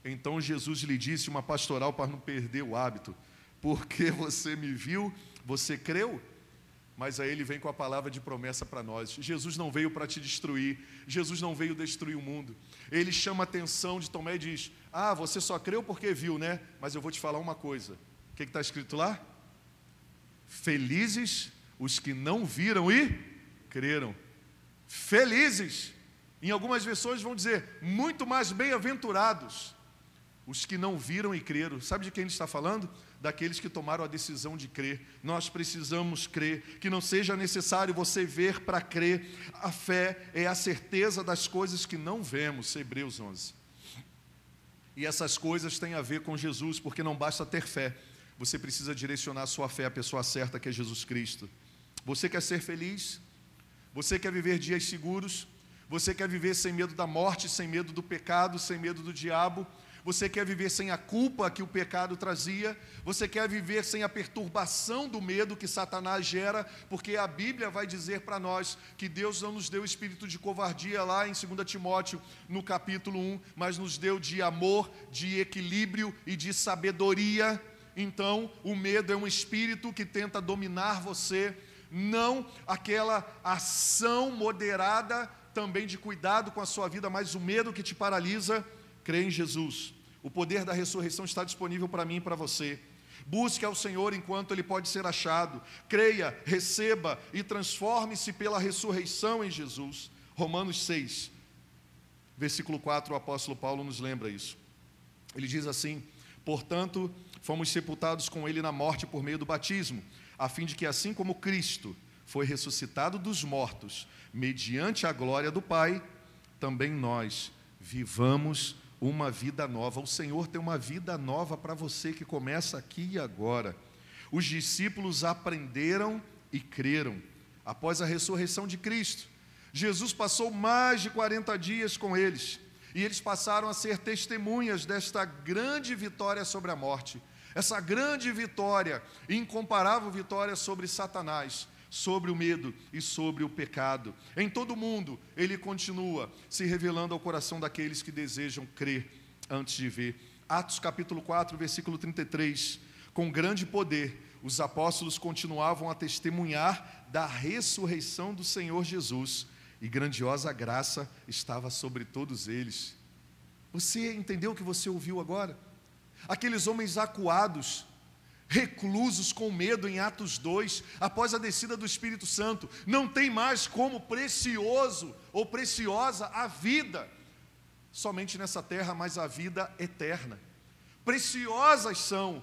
Então Jesus lhe disse uma pastoral para não perder o hábito: Porque você me viu, você creu? mas aí ele vem com a palavra de promessa para nós. Jesus não veio para te destruir, Jesus não veio destruir o mundo. Ele chama a atenção de Tomé e diz: Ah, você só creu porque viu, né? Mas eu vou te falar uma coisa. O que está escrito lá? Felizes os que não viram e creram. Felizes. Em algumas versões vão dizer, muito mais bem-aventurados os que não viram e creram. Sabe de quem ele está falando? daqueles que tomaram a decisão de crer. Nós precisamos crer, que não seja necessário você ver para crer. A fé é a certeza das coisas que não vemos, Hebreus 11. E essas coisas têm a ver com Jesus, porque não basta ter fé, você precisa direcionar a sua fé à pessoa certa, que é Jesus Cristo. Você quer ser feliz? Você quer viver dias seguros? Você quer viver sem medo da morte, sem medo do pecado, sem medo do diabo? Você quer viver sem a culpa que o pecado trazia? Você quer viver sem a perturbação do medo que Satanás gera? Porque a Bíblia vai dizer para nós que Deus não nos deu espírito de covardia lá em 2 Timóteo, no capítulo 1, mas nos deu de amor, de equilíbrio e de sabedoria. Então, o medo é um espírito que tenta dominar você, não aquela ação moderada também de cuidado com a sua vida, mas o medo que te paralisa Crê em Jesus. O poder da ressurreição está disponível para mim e para você. Busque ao Senhor enquanto ele pode ser achado. Creia, receba e transforme-se pela ressurreição em Jesus. Romanos 6, versículo 4, o apóstolo Paulo nos lembra isso. Ele diz assim: Portanto, fomos sepultados com ele na morte por meio do batismo, a fim de que, assim como Cristo foi ressuscitado dos mortos, mediante a glória do Pai, também nós vivamos uma vida nova. O Senhor tem uma vida nova para você que começa aqui e agora. Os discípulos aprenderam e creram após a ressurreição de Cristo. Jesus passou mais de 40 dias com eles e eles passaram a ser testemunhas desta grande vitória sobre a morte, essa grande vitória, incomparável vitória sobre Satanás sobre o medo e sobre o pecado. Em todo mundo, ele continua se revelando ao coração daqueles que desejam crer antes de ver. Atos capítulo 4, versículo 33. Com grande poder, os apóstolos continuavam a testemunhar da ressurreição do Senhor Jesus, e grandiosa graça estava sobre todos eles. Você entendeu o que você ouviu agora? Aqueles homens acuados, reclusos com medo em Atos 2, após a descida do Espírito Santo, não tem mais como precioso ou preciosa a vida, somente nessa terra, mas a vida eterna. Preciosas são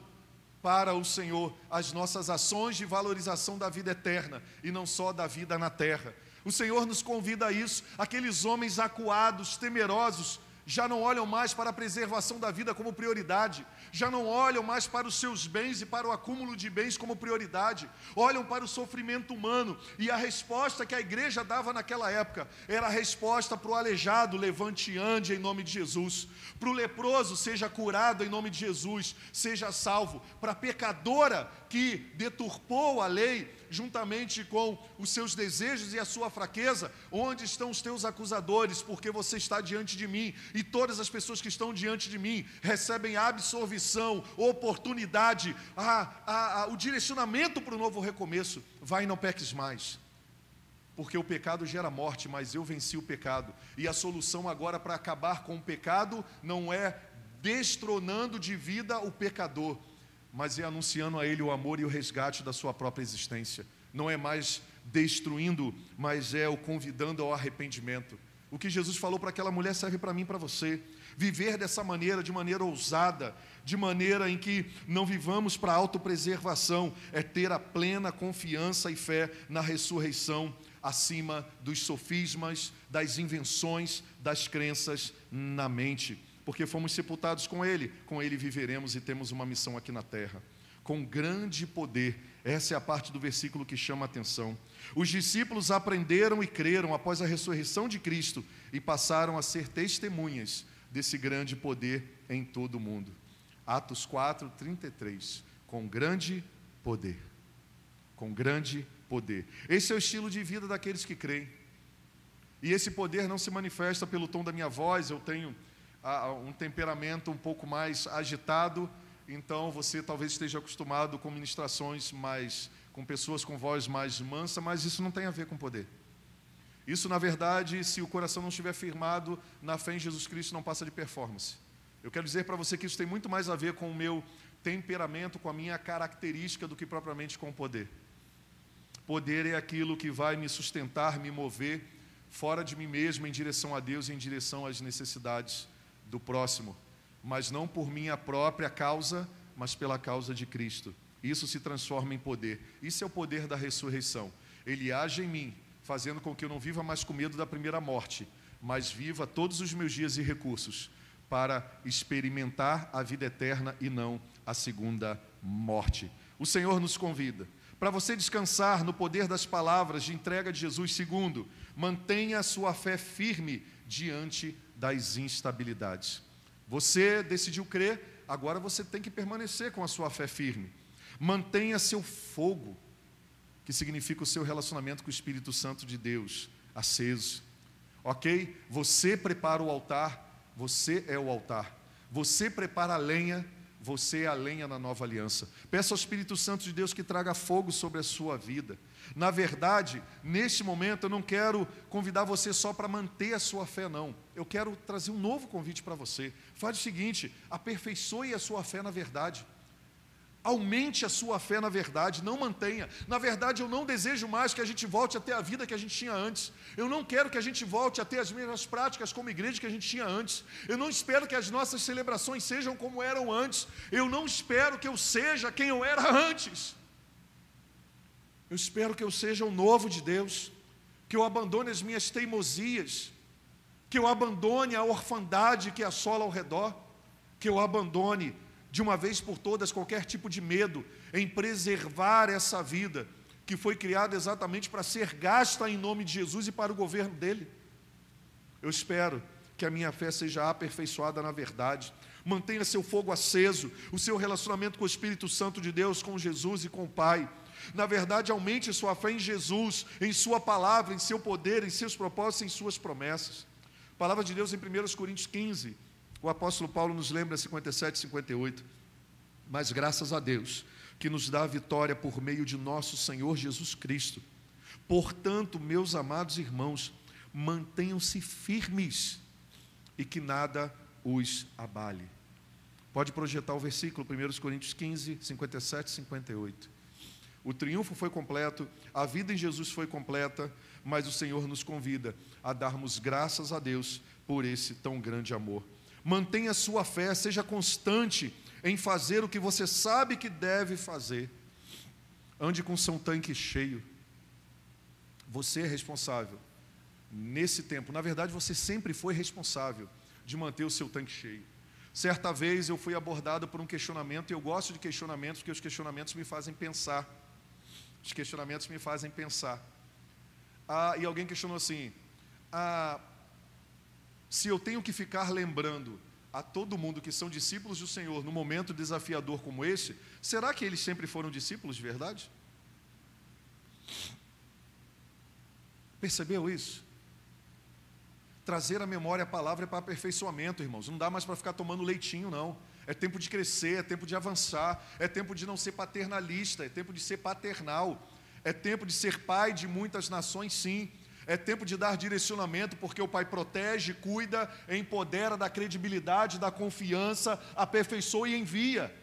para o Senhor as nossas ações de valorização da vida eterna e não só da vida na terra. O Senhor nos convida a isso, aqueles homens acuados, temerosos, já não olham mais para a preservação da vida como prioridade, já não olham mais para os seus bens e para o acúmulo de bens como prioridade, olham para o sofrimento humano, e a resposta que a igreja dava naquela época era a resposta para o aleijado: levante e ande em nome de Jesus, para o leproso, seja curado em nome de Jesus, seja salvo, para a pecadora que deturpou a lei, juntamente com os seus desejos e a sua fraqueza, onde estão os teus acusadores, porque você está diante de mim, e todas as pessoas que estão diante de mim recebem absolvição, oportunidade, a, a, a, o direcionamento para o novo recomeço. Vai e não peques mais. Porque o pecado gera morte, mas eu venci o pecado. E a solução agora para acabar com o pecado não é destronando de vida o pecador, mas é anunciando a ele o amor e o resgate da sua própria existência. Não é mais destruindo, mas é o convidando ao arrependimento. O que Jesus falou para aquela mulher serve para mim e para você. Viver dessa maneira, de maneira ousada, de maneira em que não vivamos para autopreservação, é ter a plena confiança e fé na ressurreição acima dos sofismas, das invenções, das crenças na mente porque fomos sepultados com Ele, com Ele viveremos e temos uma missão aqui na terra. Com grande poder, essa é a parte do versículo que chama a atenção. Os discípulos aprenderam e creram após a ressurreição de Cristo e passaram a ser testemunhas desse grande poder em todo o mundo. Atos 4, 33. Com grande poder. Com grande poder. Esse é o estilo de vida daqueles que creem. E esse poder não se manifesta pelo tom da minha voz, eu tenho um temperamento um pouco mais agitado, então você talvez esteja acostumado com ministrações mais com pessoas com voz mais mansa, mas isso não tem a ver com poder. Isso, na verdade, se o coração não estiver firmado na fé em Jesus Cristo, não passa de performance. Eu quero dizer para você que isso tem muito mais a ver com o meu temperamento, com a minha característica, do que propriamente com o poder. Poder é aquilo que vai me sustentar, me mover fora de mim mesmo, em direção a Deus e em direção às necessidades do próximo, mas não por minha própria causa, mas pela causa de Cristo. Isso se transforma em poder. Isso é o poder da ressurreição. Ele age em mim, fazendo com que eu não viva mais com medo da primeira morte, mas viva todos os meus dias e recursos para experimentar a vida eterna e não a segunda morte. O Senhor nos convida para você descansar no poder das palavras de entrega de Jesus. Segundo, mantenha a sua fé firme diante das instabilidades. Você decidiu crer, agora você tem que permanecer com a sua fé firme. Mantenha seu fogo, que significa o seu relacionamento com o Espírito Santo de Deus, aceso. Ok? Você prepara o altar, você é o altar. Você prepara a lenha, você é a lenha na nova aliança. Peça ao Espírito Santo de Deus que traga fogo sobre a sua vida. Na verdade, neste momento eu não quero convidar você só para manter a sua fé, não. Eu quero trazer um novo convite para você. Faz o seguinte: aperfeiçoe a sua fé na verdade. Aumente a sua fé na verdade, não mantenha. Na verdade, eu não desejo mais que a gente volte a ter a vida que a gente tinha antes. Eu não quero que a gente volte a ter as mesmas práticas como igreja que a gente tinha antes. Eu não espero que as nossas celebrações sejam como eram antes. Eu não espero que eu seja quem eu era antes. Eu espero que eu seja o novo de Deus, que eu abandone as minhas teimosias, que eu abandone a orfandade que assola ao redor, que eu abandone de uma vez por todas qualquer tipo de medo em preservar essa vida que foi criada exatamente para ser gasta em nome de Jesus e para o governo dele. Eu espero que a minha fé seja aperfeiçoada na verdade. Mantenha seu fogo aceso, o seu relacionamento com o Espírito Santo de Deus, com Jesus e com o Pai. Na verdade, aumente sua fé em Jesus, em Sua palavra, em seu poder, em seus propósitos, em Suas promessas. Palavra de Deus em 1 Coríntios 15, o apóstolo Paulo nos lembra 57 e 58. Mas graças a Deus, que nos dá a vitória por meio de nosso Senhor Jesus Cristo. Portanto, meus amados irmãos, mantenham-se firmes e que nada os abale. Pode projetar o versículo, 1 Coríntios 15, 57 e 58. O triunfo foi completo, a vida em Jesus foi completa, mas o Senhor nos convida a darmos graças a Deus por esse tão grande amor. Mantenha sua fé, seja constante em fazer o que você sabe que deve fazer. Ande com seu tanque cheio. Você é responsável nesse tempo. Na verdade, você sempre foi responsável de manter o seu tanque cheio. Certa vez eu fui abordado por um questionamento, e eu gosto de questionamentos, porque os questionamentos me fazem pensar. Os questionamentos me fazem pensar. Ah, e alguém questionou assim: ah, se eu tenho que ficar lembrando a todo mundo que são discípulos do Senhor num momento desafiador como esse, será que eles sempre foram discípulos de verdade? Percebeu isso? Trazer a memória a palavra é para aperfeiçoamento, irmãos. Não dá mais para ficar tomando leitinho, não. É tempo de crescer, é tempo de avançar, é tempo de não ser paternalista, é tempo de ser paternal, é tempo de ser pai de muitas nações, sim. É tempo de dar direcionamento, porque o Pai protege, cuida, empodera da credibilidade, da confiança, aperfeiçoa e envia.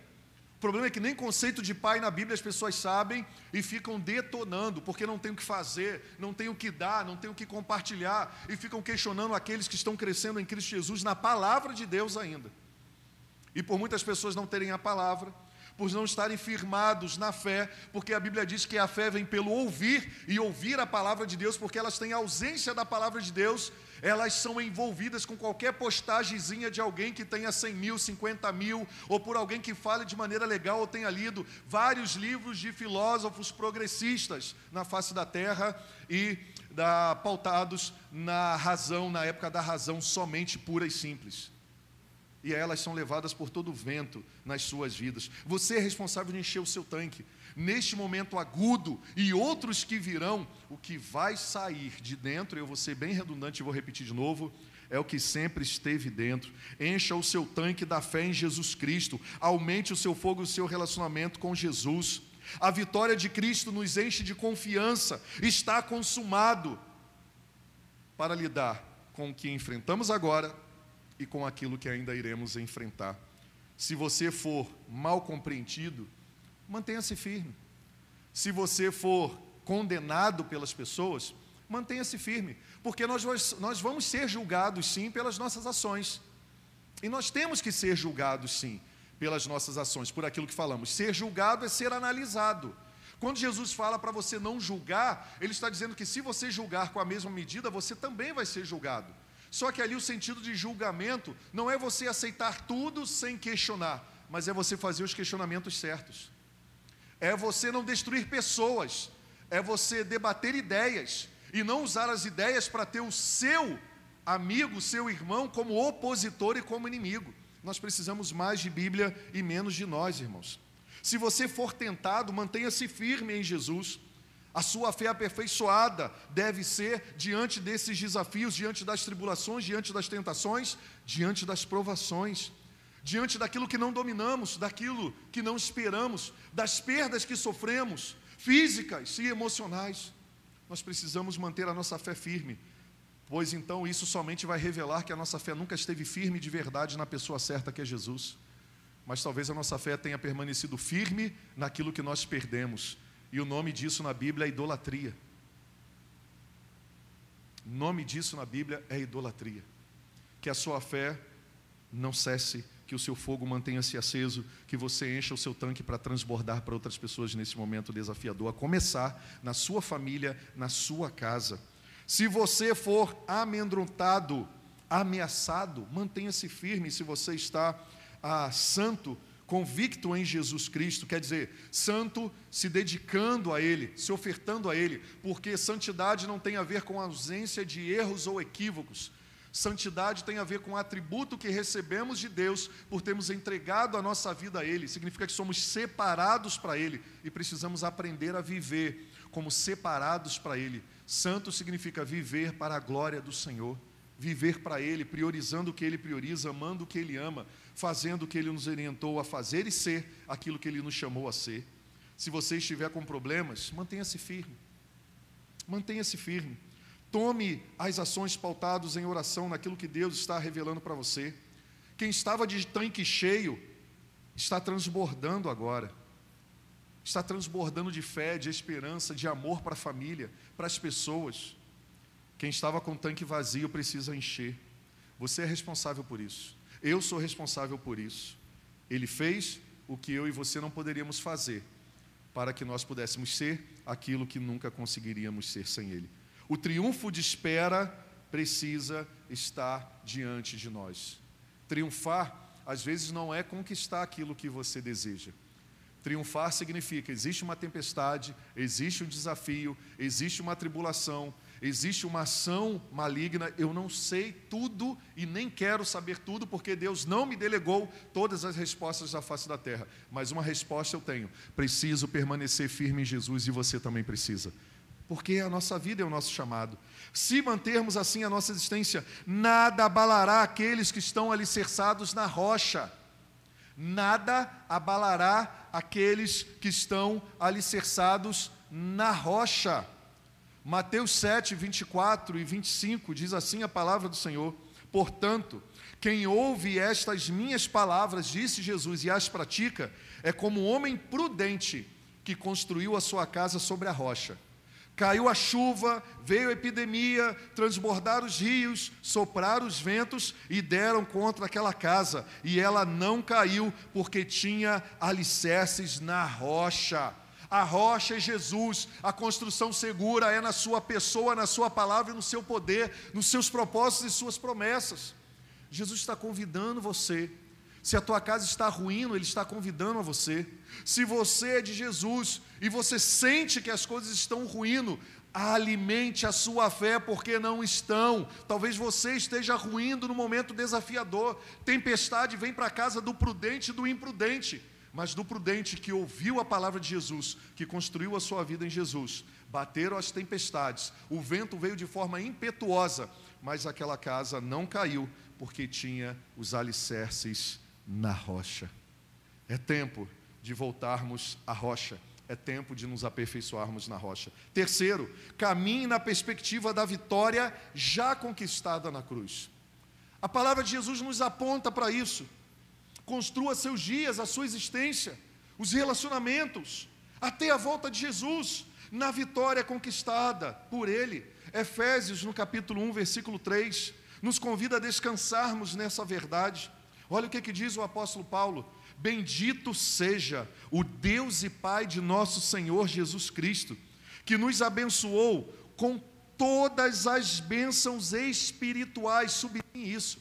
O problema é que nem conceito de pai na Bíblia as pessoas sabem e ficam detonando, porque não tem o que fazer, não tem o que dar, não tem o que compartilhar, e ficam questionando aqueles que estão crescendo em Cristo Jesus na palavra de Deus ainda. E por muitas pessoas não terem a palavra, por não estarem firmados na fé, porque a Bíblia diz que a fé vem pelo ouvir e ouvir a palavra de Deus, porque elas têm ausência da palavra de Deus, elas são envolvidas com qualquer postagemzinha de alguém que tenha 100 mil, 50 mil, ou por alguém que fale de maneira legal ou tenha lido vários livros de filósofos progressistas na face da terra e da, pautados na razão, na época da razão somente pura e simples e elas são levadas por todo o vento nas suas vidas. Você é responsável de encher o seu tanque. Neste momento agudo e outros que virão, o que vai sair de dentro, eu vou ser bem redundante e vou repetir de novo, é o que sempre esteve dentro. Encha o seu tanque da fé em Jesus Cristo, aumente o seu fogo e o seu relacionamento com Jesus. A vitória de Cristo nos enche de confiança, está consumado para lidar com o que enfrentamos agora e com aquilo que ainda iremos enfrentar. Se você for mal compreendido, mantenha-se firme. Se você for condenado pelas pessoas, mantenha-se firme, porque nós, nós vamos ser julgados sim pelas nossas ações. E nós temos que ser julgados sim pelas nossas ações, por aquilo que falamos. Ser julgado é ser analisado. Quando Jesus fala para você não julgar, ele está dizendo que se você julgar com a mesma medida, você também vai ser julgado. Só que ali o sentido de julgamento não é você aceitar tudo sem questionar, mas é você fazer os questionamentos certos. É você não destruir pessoas, é você debater ideias e não usar as ideias para ter o seu amigo, seu irmão como opositor e como inimigo. Nós precisamos mais de Bíblia e menos de nós, irmãos. Se você for tentado, mantenha-se firme em Jesus. A sua fé aperfeiçoada deve ser diante desses desafios, diante das tribulações, diante das tentações, diante das provações, diante daquilo que não dominamos, daquilo que não esperamos, das perdas que sofremos, físicas e emocionais. Nós precisamos manter a nossa fé firme, pois então isso somente vai revelar que a nossa fé nunca esteve firme de verdade na pessoa certa que é Jesus. Mas talvez a nossa fé tenha permanecido firme naquilo que nós perdemos e o nome disso na Bíblia é idolatria. O nome disso na Bíblia é idolatria. Que a sua fé não cesse, que o seu fogo mantenha-se aceso, que você encha o seu tanque para transbordar para outras pessoas nesse momento desafiador, a começar na sua família, na sua casa. Se você for amedrontado, ameaçado, mantenha-se firme. Se você está ah, santo, convicto em Jesus Cristo, quer dizer, santo se dedicando a Ele, se ofertando a Ele, porque santidade não tem a ver com ausência de erros ou equívocos. Santidade tem a ver com o atributo que recebemos de Deus por termos entregado a nossa vida a Ele. Significa que somos separados para Ele e precisamos aprender a viver como separados para Ele. Santo significa viver para a glória do Senhor, viver para Ele, priorizando o que Ele prioriza, amando o que Ele ama, fazendo o que Ele nos orientou a fazer e ser aquilo que Ele nos chamou a ser. Se você estiver com problemas, mantenha-se firme. Mantenha-se firme. Tome as ações pautadas em oração naquilo que Deus está revelando para você. Quem estava de tanque cheio está transbordando agora. Está transbordando de fé, de esperança, de amor para a família, para as pessoas. Quem estava com o tanque vazio precisa encher. Você é responsável por isso. Eu sou responsável por isso. Ele fez o que eu e você não poderíamos fazer, para que nós pudéssemos ser aquilo que nunca conseguiríamos ser sem Ele. O triunfo de espera precisa estar diante de nós. Triunfar, às vezes, não é conquistar aquilo que você deseja. Triunfar significa: existe uma tempestade, existe um desafio, existe uma tribulação, existe uma ação maligna, eu não sei tudo e nem quero saber tudo, porque Deus não me delegou todas as respostas da face da terra. Mas uma resposta eu tenho: preciso permanecer firme em Jesus e você também precisa. Porque a nossa vida é o nosso chamado. Se mantermos assim a nossa existência, nada abalará aqueles que estão alicerçados na rocha. Nada abalará aqueles que estão alicerçados na rocha. Mateus 7, 24 e 25 diz assim a palavra do Senhor: Portanto, quem ouve estas minhas palavras, disse Jesus, e as pratica, é como um homem prudente que construiu a sua casa sobre a rocha. Caiu a chuva, veio a epidemia, transbordaram os rios, sopraram os ventos e deram contra aquela casa, e ela não caiu, porque tinha alicerces na rocha. A rocha é Jesus, a construção segura é na Sua pessoa, na Sua palavra e no seu poder, nos seus propósitos e Suas promessas. Jesus está convidando você. Se a tua casa está ruindo, Ele está convidando a você. Se você é de Jesus e você sente que as coisas estão ruindo, alimente a sua fé, porque não estão. Talvez você esteja ruindo no momento desafiador. Tempestade vem para a casa do prudente e do imprudente mas do prudente que ouviu a palavra de Jesus, que construiu a sua vida em Jesus. Bateram as tempestades, o vento veio de forma impetuosa, mas aquela casa não caiu, porque tinha os alicerces na rocha. É tempo de voltarmos à rocha. É tempo de nos aperfeiçoarmos na rocha. Terceiro, caminhe na perspectiva da vitória já conquistada na cruz. A palavra de Jesus nos aponta para isso. Construa seus dias, a sua existência, os relacionamentos, até a volta de Jesus, na vitória conquistada por Ele. Efésios, no capítulo 1, versículo 3, nos convida a descansarmos nessa verdade. Olha o que, que diz o apóstolo Paulo: Bendito seja o Deus e Pai de nosso Senhor Jesus Cristo, que nos abençoou com todas as bênçãos espirituais, sublinhe isso,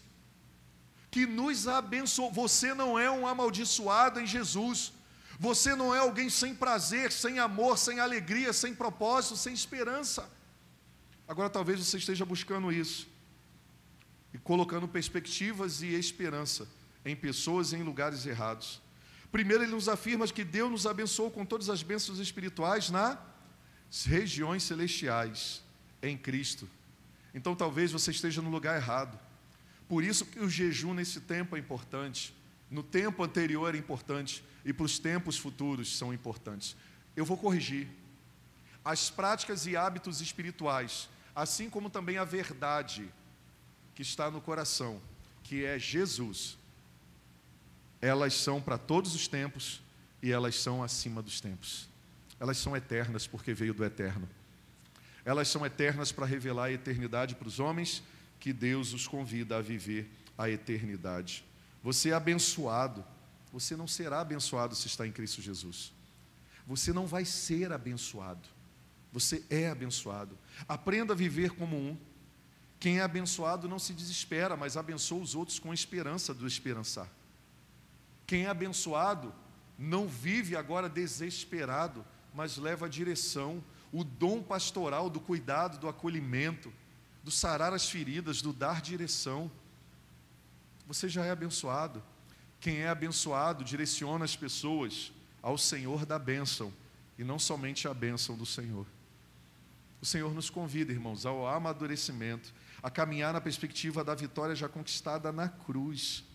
que nos abençoou. Você não é um amaldiçoado em Jesus. Você não é alguém sem prazer, sem amor, sem alegria, sem propósito, sem esperança. Agora talvez você esteja buscando isso e colocando perspectivas e esperança em pessoas e em lugares errados. Primeiro, ele nos afirma que Deus nos abençoou com todas as bênçãos espirituais nas regiões celestiais, em Cristo. Então, talvez você esteja no lugar errado. Por isso que o jejum nesse tempo é importante. No tempo anterior é importante e para os tempos futuros são importantes. Eu vou corrigir. As práticas e hábitos espirituais, assim como também a verdade que está no coração, que é Jesus, elas são para todos os tempos e elas são acima dos tempos. Elas são eternas porque veio do eterno. Elas são eternas para revelar a eternidade para os homens que Deus os convida a viver a eternidade. Você é abençoado. Você não será abençoado se está em Cristo Jesus. Você não vai ser abençoado. Você é abençoado. Aprenda a viver como um. Quem é abençoado não se desespera, mas abençoa os outros com esperança do esperançar. Quem é abençoado não vive agora desesperado, mas leva a direção, o dom pastoral do cuidado, do acolhimento do sarar as feridas, do dar direção. Você já é abençoado. Quem é abençoado direciona as pessoas ao Senhor da bênção e não somente à bênção do Senhor. O Senhor nos convida, irmãos, ao amadurecimento, a caminhar na perspectiva da vitória já conquistada na cruz.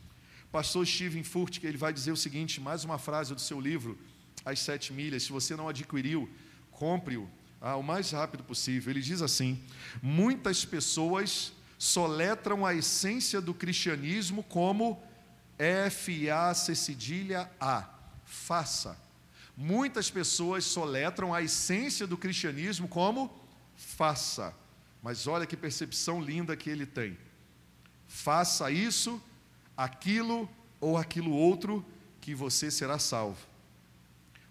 Pastor Steven Furt, que ele vai dizer o seguinte, mais uma frase do seu livro, As Sete Milhas, se você não adquiriu, compre-o, ah, o mais rápido possível. Ele diz assim: muitas pessoas soletram a essência do cristianismo como F-A-C cedilha A. Faça. Muitas pessoas soletram a essência do cristianismo como faça. Mas olha que percepção linda que ele tem. Faça isso, aquilo ou aquilo outro, que você será salvo.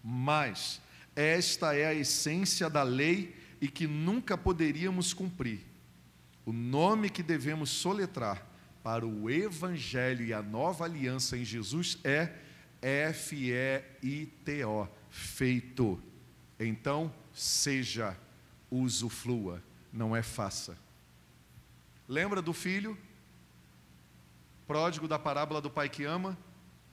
Mas esta é a essência da lei e que nunca poderíamos cumprir. O nome que devemos soletrar para o Evangelho e a nova aliança em Jesus é F-E-I-T-O, feito. Então, seja, usufrua, não é faça. Lembra do filho pródigo da parábola do pai que ama?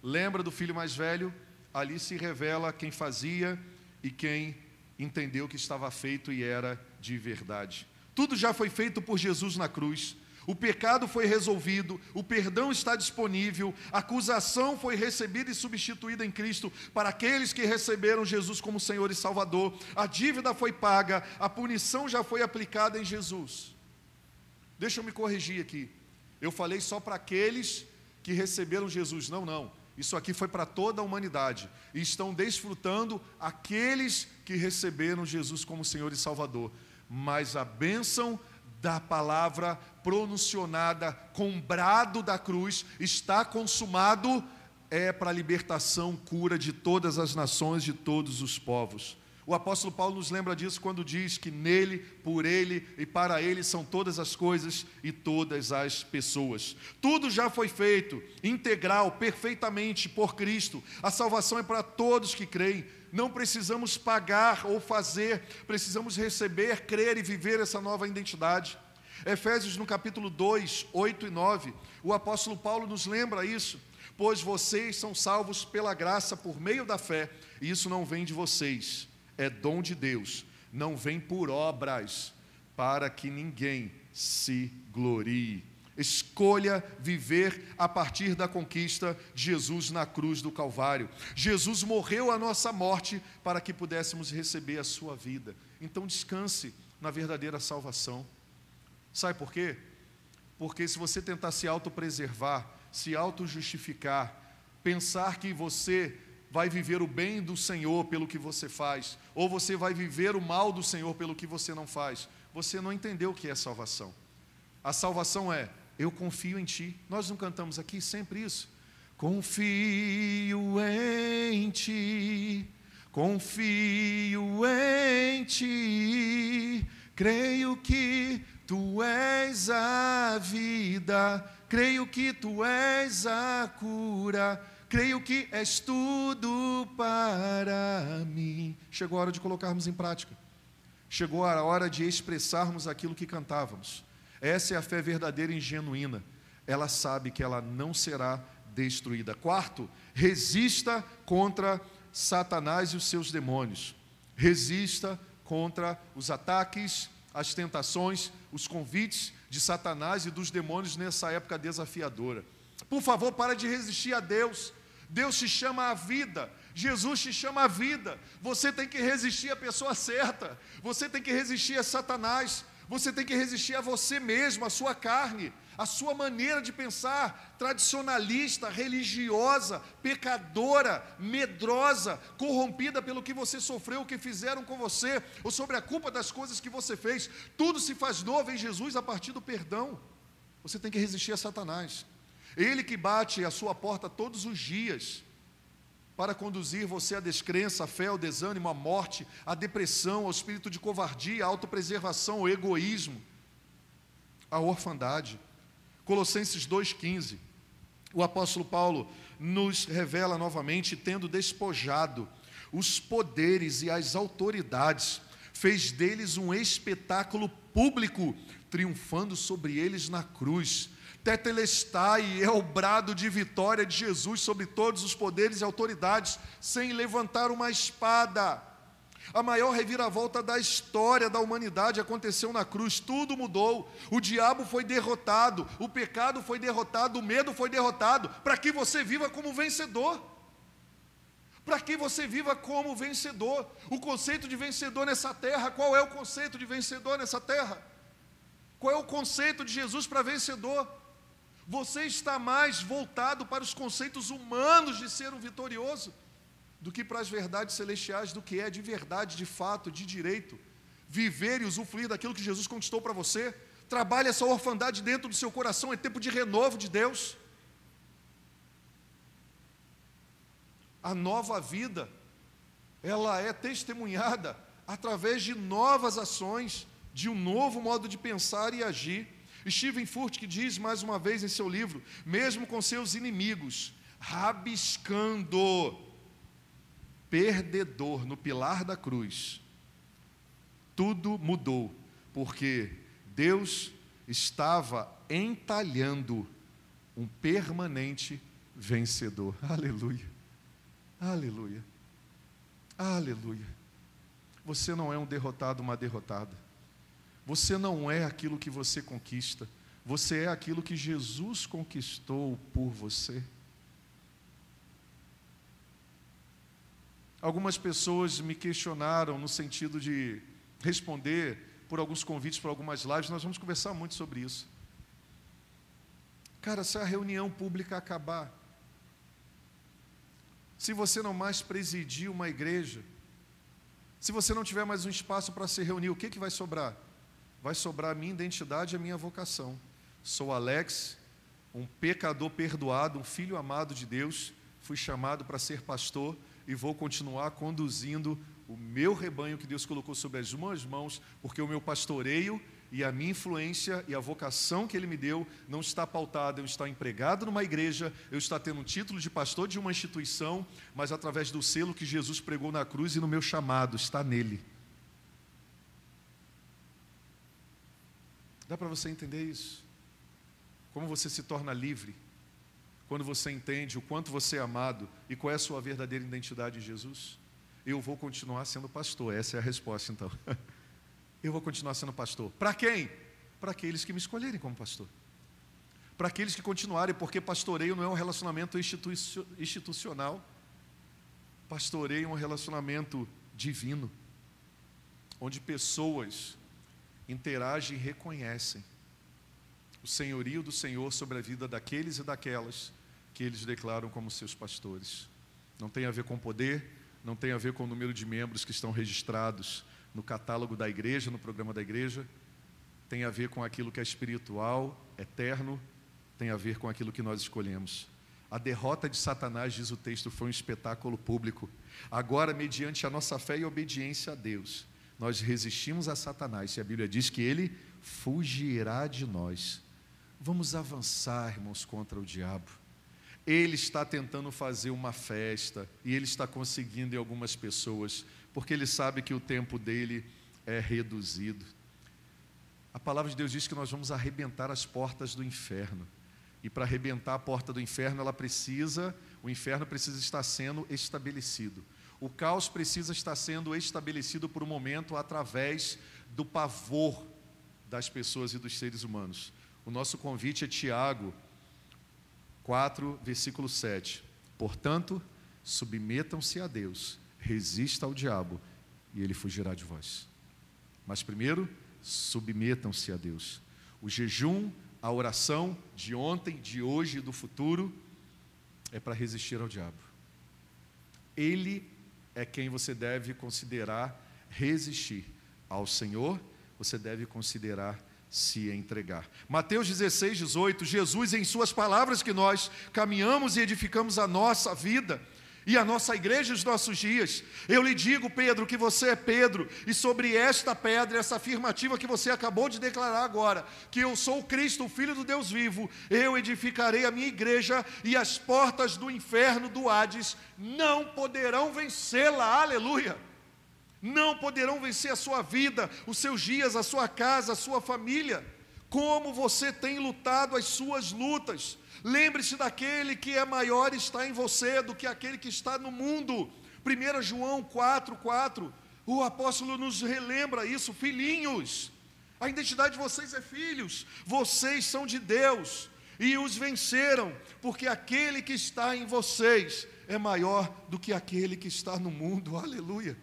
Lembra do filho mais velho? Ali se revela quem fazia e quem entendeu que estava feito e era de verdade. Tudo já foi feito por Jesus na cruz. O pecado foi resolvido, o perdão está disponível, a acusação foi recebida e substituída em Cristo para aqueles que receberam Jesus como Senhor e Salvador. A dívida foi paga, a punição já foi aplicada em Jesus. Deixa eu me corrigir aqui. Eu falei só para aqueles que receberam Jesus. Não, não. Isso aqui foi para toda a humanidade. E estão desfrutando aqueles que receberam Jesus como Senhor e Salvador. Mas a bênção da palavra pronunciada com brado da cruz está consumado é para a libertação, cura de todas as nações, de todos os povos. O apóstolo Paulo nos lembra disso quando diz que nele, por ele e para ele são todas as coisas e todas as pessoas. Tudo já foi feito, integral, perfeitamente por Cristo. A salvação é para todos que creem não precisamos pagar ou fazer, precisamos receber, crer e viver essa nova identidade. Efésios no capítulo 2, 8 e 9, o apóstolo Paulo nos lembra isso, pois vocês são salvos pela graça por meio da fé, e isso não vem de vocês, é dom de Deus, não vem por obras, para que ninguém se glorie. Escolha viver a partir da conquista de Jesus na cruz do Calvário. Jesus morreu a nossa morte para que pudéssemos receber a sua vida. Então descanse na verdadeira salvação. Sabe por quê? Porque se você tentar se autopreservar, se auto-justificar, pensar que você vai viver o bem do Senhor pelo que você faz, ou você vai viver o mal do Senhor pelo que você não faz, você não entendeu o que é salvação. A salvação é eu confio em ti. Nós não cantamos aqui sempre isso? Confio em ti, confio em ti, creio que tu és a vida, creio que tu és a cura, creio que és tudo para mim. Chegou a hora de colocarmos em prática, chegou a hora de expressarmos aquilo que cantávamos. Essa é a fé verdadeira e genuína. Ela sabe que ela não será destruída. Quarto, resista contra Satanás e os seus demônios. Resista contra os ataques, as tentações, os convites de Satanás e dos demônios nessa época desafiadora. Por favor, para de resistir a Deus. Deus te chama à vida. Jesus te chama à vida. Você tem que resistir à pessoa certa. Você tem que resistir a Satanás. Você tem que resistir a você mesmo, a sua carne, a sua maneira de pensar tradicionalista, religiosa, pecadora, medrosa, corrompida pelo que você sofreu, o que fizeram com você, ou sobre a culpa das coisas que você fez. Tudo se faz novo em Jesus a partir do perdão. Você tem que resistir a Satanás. Ele que bate a sua porta todos os dias para conduzir você à descrença, à fé, ao desânimo, à morte, à depressão, ao espírito de covardia, à autopreservação, ao egoísmo, à orfandade. Colossenses 2,15. O apóstolo Paulo nos revela novamente, tendo despojado os poderes e as autoridades, fez deles um espetáculo público, triunfando sobre eles na cruz Tetelestai é o brado de vitória de Jesus sobre todos os poderes e autoridades, sem levantar uma espada. A maior reviravolta da história da humanidade aconteceu na cruz, tudo mudou. O diabo foi derrotado, o pecado foi derrotado, o medo foi derrotado, para que você viva como vencedor. Para que você viva como vencedor. O conceito de vencedor nessa terra, qual é o conceito de vencedor nessa terra? Qual é o conceito de Jesus para vencedor? Você está mais voltado para os conceitos humanos de ser um vitorioso do que para as verdades celestiais, do que é de verdade, de fato, de direito. Viver e usufruir daquilo que Jesus conquistou para você. Trabalhe essa orfandade dentro do seu coração, é tempo de renovo de Deus. A nova vida, ela é testemunhada através de novas ações, de um novo modo de pensar e agir. Stephen Furt diz mais uma vez em seu livro, mesmo com seus inimigos, rabiscando perdedor no pilar da cruz, tudo mudou, porque Deus estava entalhando um permanente vencedor. Aleluia. Aleluia. Aleluia. Você não é um derrotado, uma derrotada. Você não é aquilo que você conquista. Você é aquilo que Jesus conquistou por você. Algumas pessoas me questionaram no sentido de responder por alguns convites para algumas lives, nós vamos conversar muito sobre isso. Cara, se a reunião pública acabar, se você não mais presidir uma igreja, se você não tiver mais um espaço para se reunir, o que, que vai sobrar? Vai sobrar a minha identidade e a minha vocação. Sou Alex, um pecador perdoado, um filho amado de Deus, fui chamado para ser pastor e vou continuar conduzindo o meu rebanho que Deus colocou sobre as minhas mãos, porque o meu pastoreio e a minha influência e a vocação que Ele me deu não está pautada eu estar empregado numa igreja, eu estar tendo um título de pastor de uma instituição, mas através do selo que Jesus pregou na cruz e no meu chamado, está nele. Dá para você entender isso? Como você se torna livre quando você entende o quanto você é amado e qual é a sua verdadeira identidade em Jesus? Eu vou continuar sendo pastor, essa é a resposta então. eu vou continuar sendo pastor. Para quem? Para aqueles que me escolherem como pastor. Para aqueles que continuarem, porque pastoreio não é um relacionamento institucional. Pastoreio é um relacionamento divino, onde pessoas interagem e reconhecem o senhorio do Senhor sobre a vida daqueles e daquelas que eles declaram como seus pastores. Não tem a ver com poder, não tem a ver com o número de membros que estão registrados no catálogo da igreja, no programa da igreja, tem a ver com aquilo que é espiritual, eterno, tem a ver com aquilo que nós escolhemos. A derrota de Satanás, diz o texto, foi um espetáculo público. Agora, mediante a nossa fé e obediência a Deus, nós resistimos a Satanás, e a Bíblia diz que ele fugirá de nós. Vamos avançar, irmãos, contra o diabo. Ele está tentando fazer uma festa e ele está conseguindo em algumas pessoas porque ele sabe que o tempo dele é reduzido. A palavra de Deus diz que nós vamos arrebentar as portas do inferno. E para arrebentar a porta do inferno, ela precisa, o inferno precisa estar sendo estabelecido. O caos precisa estar sendo estabelecido por um momento através do pavor das pessoas e dos seres humanos. O nosso convite é Tiago 4, versículo 7. Portanto, submetam-se a Deus resista ao diabo e ele fugirá de vós. Mas primeiro, submetam-se a Deus. O jejum, a oração de ontem, de hoje e do futuro é para resistir ao diabo. Ele é quem você deve considerar resistir. Ao Senhor, você deve considerar se entregar. Mateus 16, 18, Jesus, em Suas palavras que nós caminhamos e edificamos a nossa vida, e a nossa igreja os nossos dias. Eu lhe digo, Pedro, que você é Pedro, e sobre esta pedra, essa afirmativa que você acabou de declarar agora, que eu sou Cristo, o Filho do Deus vivo, eu edificarei a minha igreja, e as portas do inferno, do Hades, não poderão vencê-la, aleluia. Não poderão vencer a sua vida, os seus dias, a sua casa, a sua família. Como você tem lutado as suas lutas, Lembre-se daquele que é maior está em você do que aquele que está no mundo. 1 João 4, 4. O apóstolo nos relembra isso, filhinhos. A identidade de vocês é filhos. Vocês são de Deus e os venceram, porque aquele que está em vocês é maior do que aquele que está no mundo. Aleluia.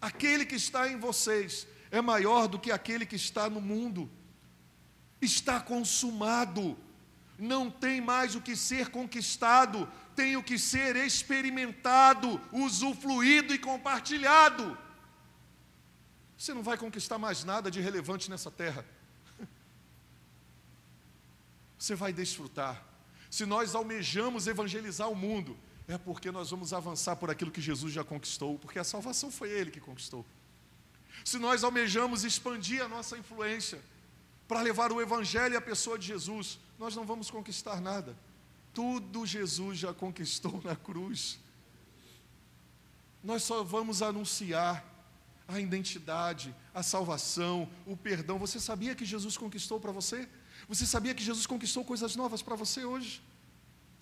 Aquele que está em vocês é maior do que aquele que está no mundo. Está consumado. Não tem mais o que ser conquistado, tem o que ser experimentado, usufruído e compartilhado. Você não vai conquistar mais nada de relevante nessa terra. Você vai desfrutar. Se nós almejamos evangelizar o mundo, é porque nós vamos avançar por aquilo que Jesus já conquistou, porque a salvação foi Ele que conquistou. Se nós almejamos expandir a nossa influência para levar o Evangelho e a pessoa de Jesus, nós não vamos conquistar nada. Tudo Jesus já conquistou na cruz. Nós só vamos anunciar a identidade, a salvação, o perdão. Você sabia que Jesus conquistou para você? Você sabia que Jesus conquistou coisas novas para você hoje?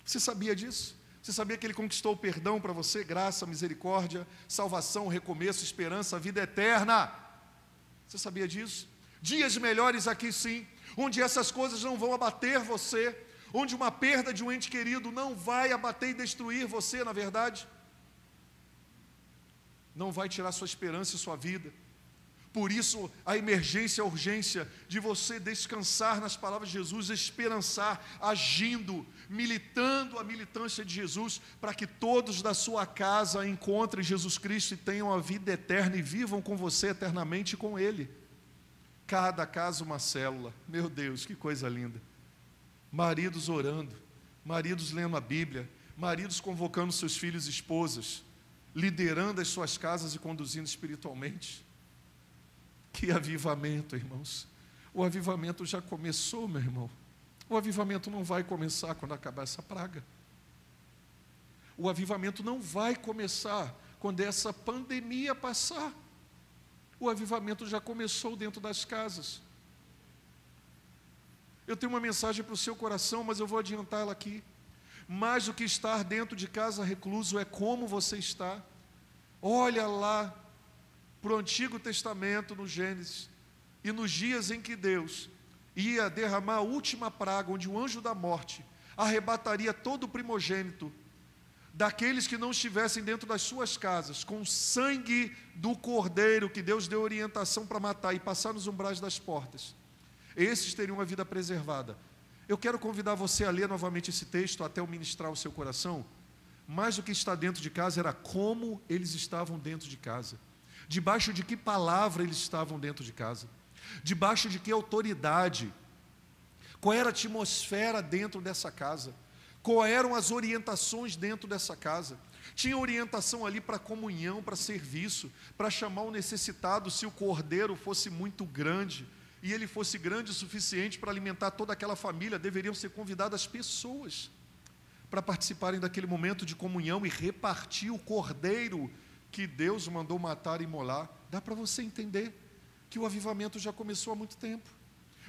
Você sabia disso? Você sabia que Ele conquistou o perdão para você, graça, misericórdia, salvação, recomeço, esperança, vida eterna? Você sabia disso? Dias melhores aqui sim, onde essas coisas não vão abater você, onde uma perda de um ente querido não vai abater e destruir você, na verdade, não vai tirar sua esperança e sua vida. Por isso, a emergência, a urgência de você descansar nas palavras de Jesus, esperançar, agindo, militando a militância de Jesus, para que todos da sua casa encontrem Jesus Cristo e tenham a vida eterna e vivam com você eternamente com Ele. Cada casa uma célula, meu Deus, que coisa linda. Maridos orando, maridos lendo a Bíblia, maridos convocando seus filhos e esposas, liderando as suas casas e conduzindo espiritualmente que avivamento, irmãos. O avivamento já começou, meu irmão. O avivamento não vai começar quando acabar essa praga. O avivamento não vai começar quando essa pandemia passar. O avivamento já começou dentro das casas. Eu tenho uma mensagem para o seu coração, mas eu vou adiantá-la aqui. Mais do que estar dentro de casa recluso é como você está. Olha lá para o Antigo Testamento, no Gênesis, e nos dias em que Deus ia derramar a última praga, onde o anjo da morte arrebataria todo o primogênito daqueles que não estivessem dentro das suas casas, com o sangue do cordeiro que Deus deu orientação para matar e passar nos umbrais das portas. Esses teriam uma vida preservada. Eu quero convidar você a ler novamente esse texto até o ministrar o seu coração. Mais do que está dentro de casa era como eles estavam dentro de casa. Debaixo de que palavra eles estavam dentro de casa? Debaixo de que autoridade? Qual era a atmosfera dentro dessa casa? Quais eram as orientações dentro dessa casa? Tinha orientação ali para comunhão, para serviço, para chamar o necessitado se o cordeiro fosse muito grande e ele fosse grande o suficiente para alimentar toda aquela família, deveriam ser convidadas pessoas para participarem daquele momento de comunhão e repartir o cordeiro que Deus mandou matar e molar, dá para você entender que o avivamento já começou há muito tempo.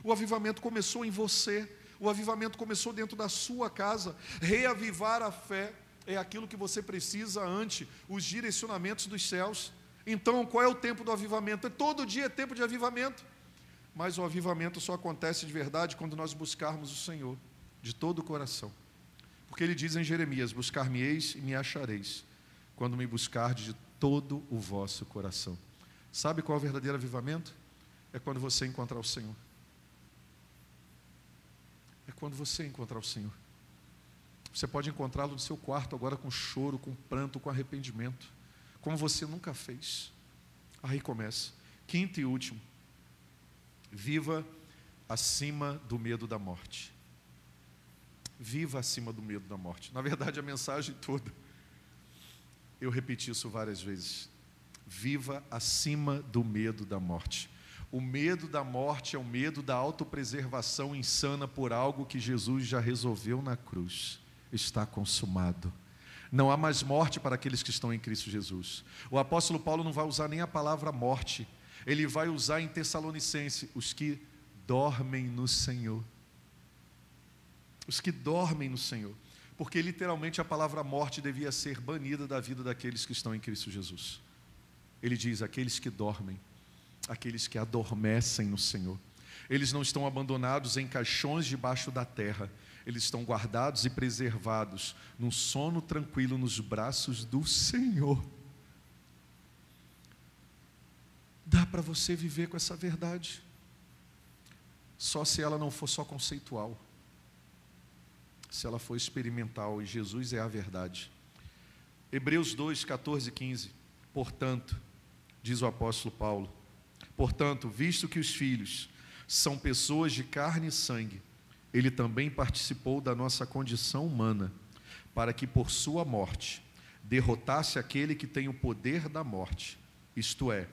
O avivamento começou em você, o avivamento começou dentro da sua casa. Reavivar a fé é aquilo que você precisa ante os direcionamentos dos céus. Então, qual é o tempo do avivamento? É todo dia é tempo de avivamento. Mas o avivamento só acontece de verdade quando nós buscarmos o Senhor de todo o coração. Porque ele diz em Jeremias: Buscar-me-eis e me achareis, quando me buscardes de todo o vosso coração. Sabe qual é o verdadeiro avivamento? É quando você encontrar o Senhor. É quando você encontrar o Senhor. Você pode encontrá-lo no seu quarto agora com choro, com pranto, com arrependimento, como você nunca fez. Aí começa. Quinto e último. Viva acima do medo da morte. Viva acima do medo da morte. Na verdade, a mensagem toda eu repeti isso várias vezes. Viva acima do medo da morte. O medo da morte é o medo da autopreservação insana por algo que Jesus já resolveu na cruz. Está consumado. Não há mais morte para aqueles que estão em Cristo Jesus. O apóstolo Paulo não vai usar nem a palavra morte, ele vai usar em Tessalonicense os que dormem no Senhor. Os que dormem no Senhor porque literalmente a palavra morte devia ser banida da vida daqueles que estão em Cristo Jesus. Ele diz: aqueles que dormem, aqueles que adormecem no Senhor. Eles não estão abandonados em caixões debaixo da terra, eles estão guardados e preservados num sono tranquilo nos braços do Senhor. Dá para você viver com essa verdade, só se ela não for só conceitual se ela for experimental, e Jesus é a verdade. Hebreus 2, 14 e 15. Portanto, diz o apóstolo Paulo, portanto, visto que os filhos são pessoas de carne e sangue, ele também participou da nossa condição humana, para que por sua morte derrotasse aquele que tem o poder da morte, isto é,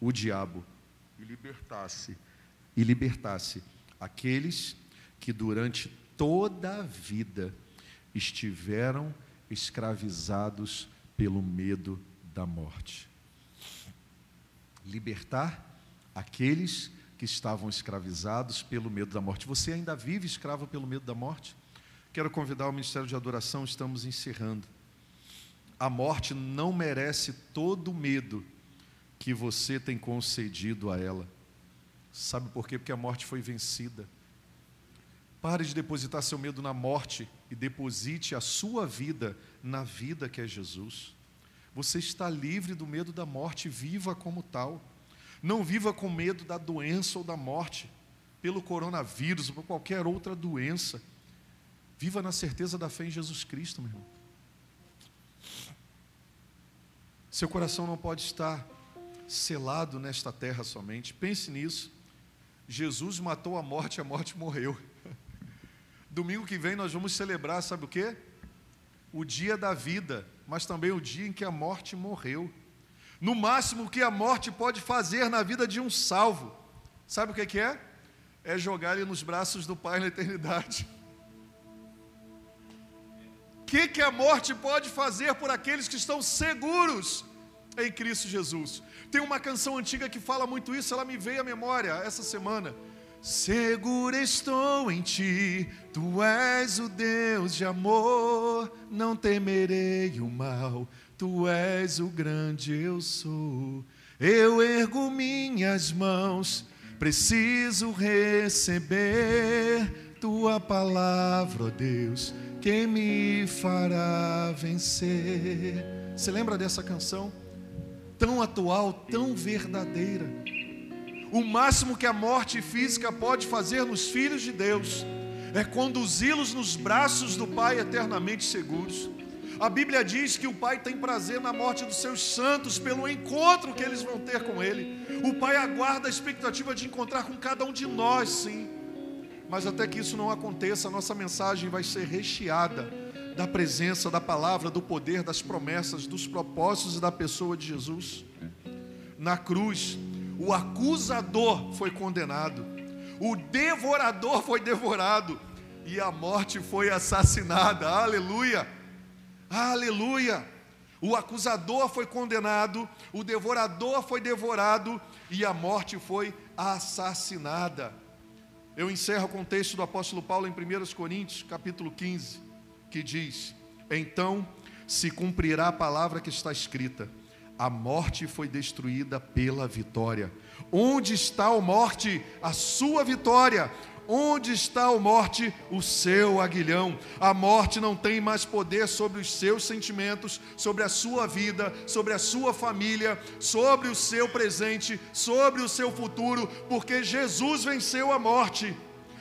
o diabo, e libertasse e libertasse aqueles que durante toda a vida estiveram escravizados pelo medo da morte. Libertar aqueles que estavam escravizados pelo medo da morte. Você ainda vive escravo pelo medo da morte? Quero convidar o Ministério de Adoração, estamos encerrando. A morte não merece todo o medo que você tem concedido a ela. Sabe por quê? Porque a morte foi vencida. Pare de depositar seu medo na morte e deposite a sua vida na vida que é Jesus. Você está livre do medo da morte, viva como tal. Não viva com medo da doença ou da morte, pelo coronavírus ou por qualquer outra doença. Viva na certeza da fé em Jesus Cristo, meu irmão. Seu coração não pode estar selado nesta terra somente. Pense nisso. Jesus matou a morte, a morte morreu. Domingo que vem nós vamos celebrar, sabe o quê? O dia da vida, mas também o dia em que a morte morreu. No máximo o que a morte pode fazer na vida de um salvo, sabe o que é? É jogar ele nos braços do Pai na eternidade. O que, que a morte pode fazer por aqueles que estão seguros em Cristo Jesus? Tem uma canção antiga que fala muito isso, ela me veio à memória essa semana. Seguro estou em ti, tu és o Deus de amor, não temerei o mal, tu és o grande eu sou. Eu ergo minhas mãos, preciso receber tua palavra, ó Deus, que me fará vencer. Você lembra dessa canção? tão atual, tão verdadeira. O máximo que a morte física pode fazer nos filhos de Deus é conduzi-los nos braços do Pai eternamente seguros. A Bíblia diz que o Pai tem prazer na morte dos seus santos pelo encontro que eles vão ter com Ele. O Pai aguarda a expectativa de encontrar com cada um de nós, sim. Mas até que isso não aconteça, a nossa mensagem vai ser recheada da presença, da palavra, do poder, das promessas, dos propósitos e da pessoa de Jesus. Na cruz, o acusador foi condenado, o devorador foi devorado e a morte foi assassinada. Aleluia! Aleluia! O acusador foi condenado, o devorador foi devorado e a morte foi assassinada. Eu encerro com o texto do apóstolo Paulo em 1 Coríntios, capítulo 15 que diz: Então se cumprirá a palavra que está escrita: a morte foi destruída pela vitória. Onde está a morte? A sua vitória. Onde está a morte? O seu aguilhão. A morte não tem mais poder sobre os seus sentimentos, sobre a sua vida, sobre a sua família, sobre o seu presente, sobre o seu futuro, porque Jesus venceu a morte.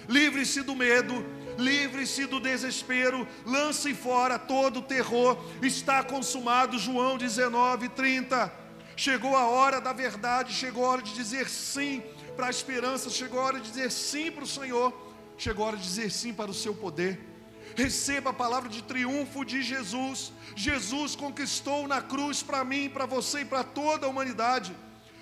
Livre-se do medo, livre-se do desespero, lance fora todo o terror, está consumado. João 19, 30. Chegou a hora da verdade, chegou a hora de dizer sim para a esperança, chegou a hora de dizer sim para o Senhor, chegou a hora de dizer sim para o seu poder. Receba a palavra de triunfo de Jesus. Jesus conquistou na cruz para mim, para você e para toda a humanidade.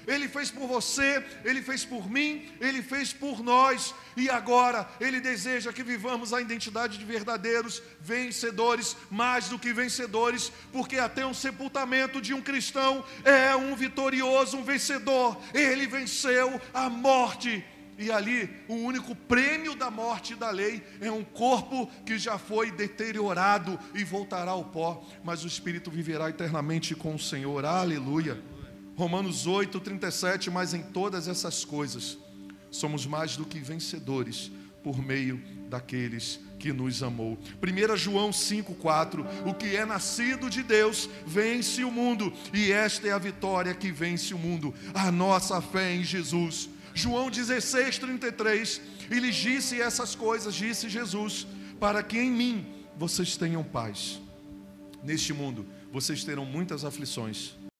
Ele fez por você, Ele fez por mim, Ele fez por nós, e agora Ele deseja que vivamos a identidade de verdadeiros vencedores, mais do que vencedores, porque até um sepultamento de um cristão é um vitorioso, um vencedor. Ele venceu a morte. E ali, o único prêmio da morte e da lei é um corpo que já foi deteriorado e voltará ao pó, mas o espírito viverá eternamente com o Senhor. Aleluia. Romanos 8, 37, mas em todas essas coisas somos mais do que vencedores por meio daqueles que nos amou. 1 João 5,4: O que é nascido de Deus vence o mundo, e esta é a vitória que vence o mundo, a nossa fé em Jesus. João 16, 33, e lhes disse essas coisas, disse Jesus para que em mim vocês tenham paz. Neste mundo vocês terão muitas aflições,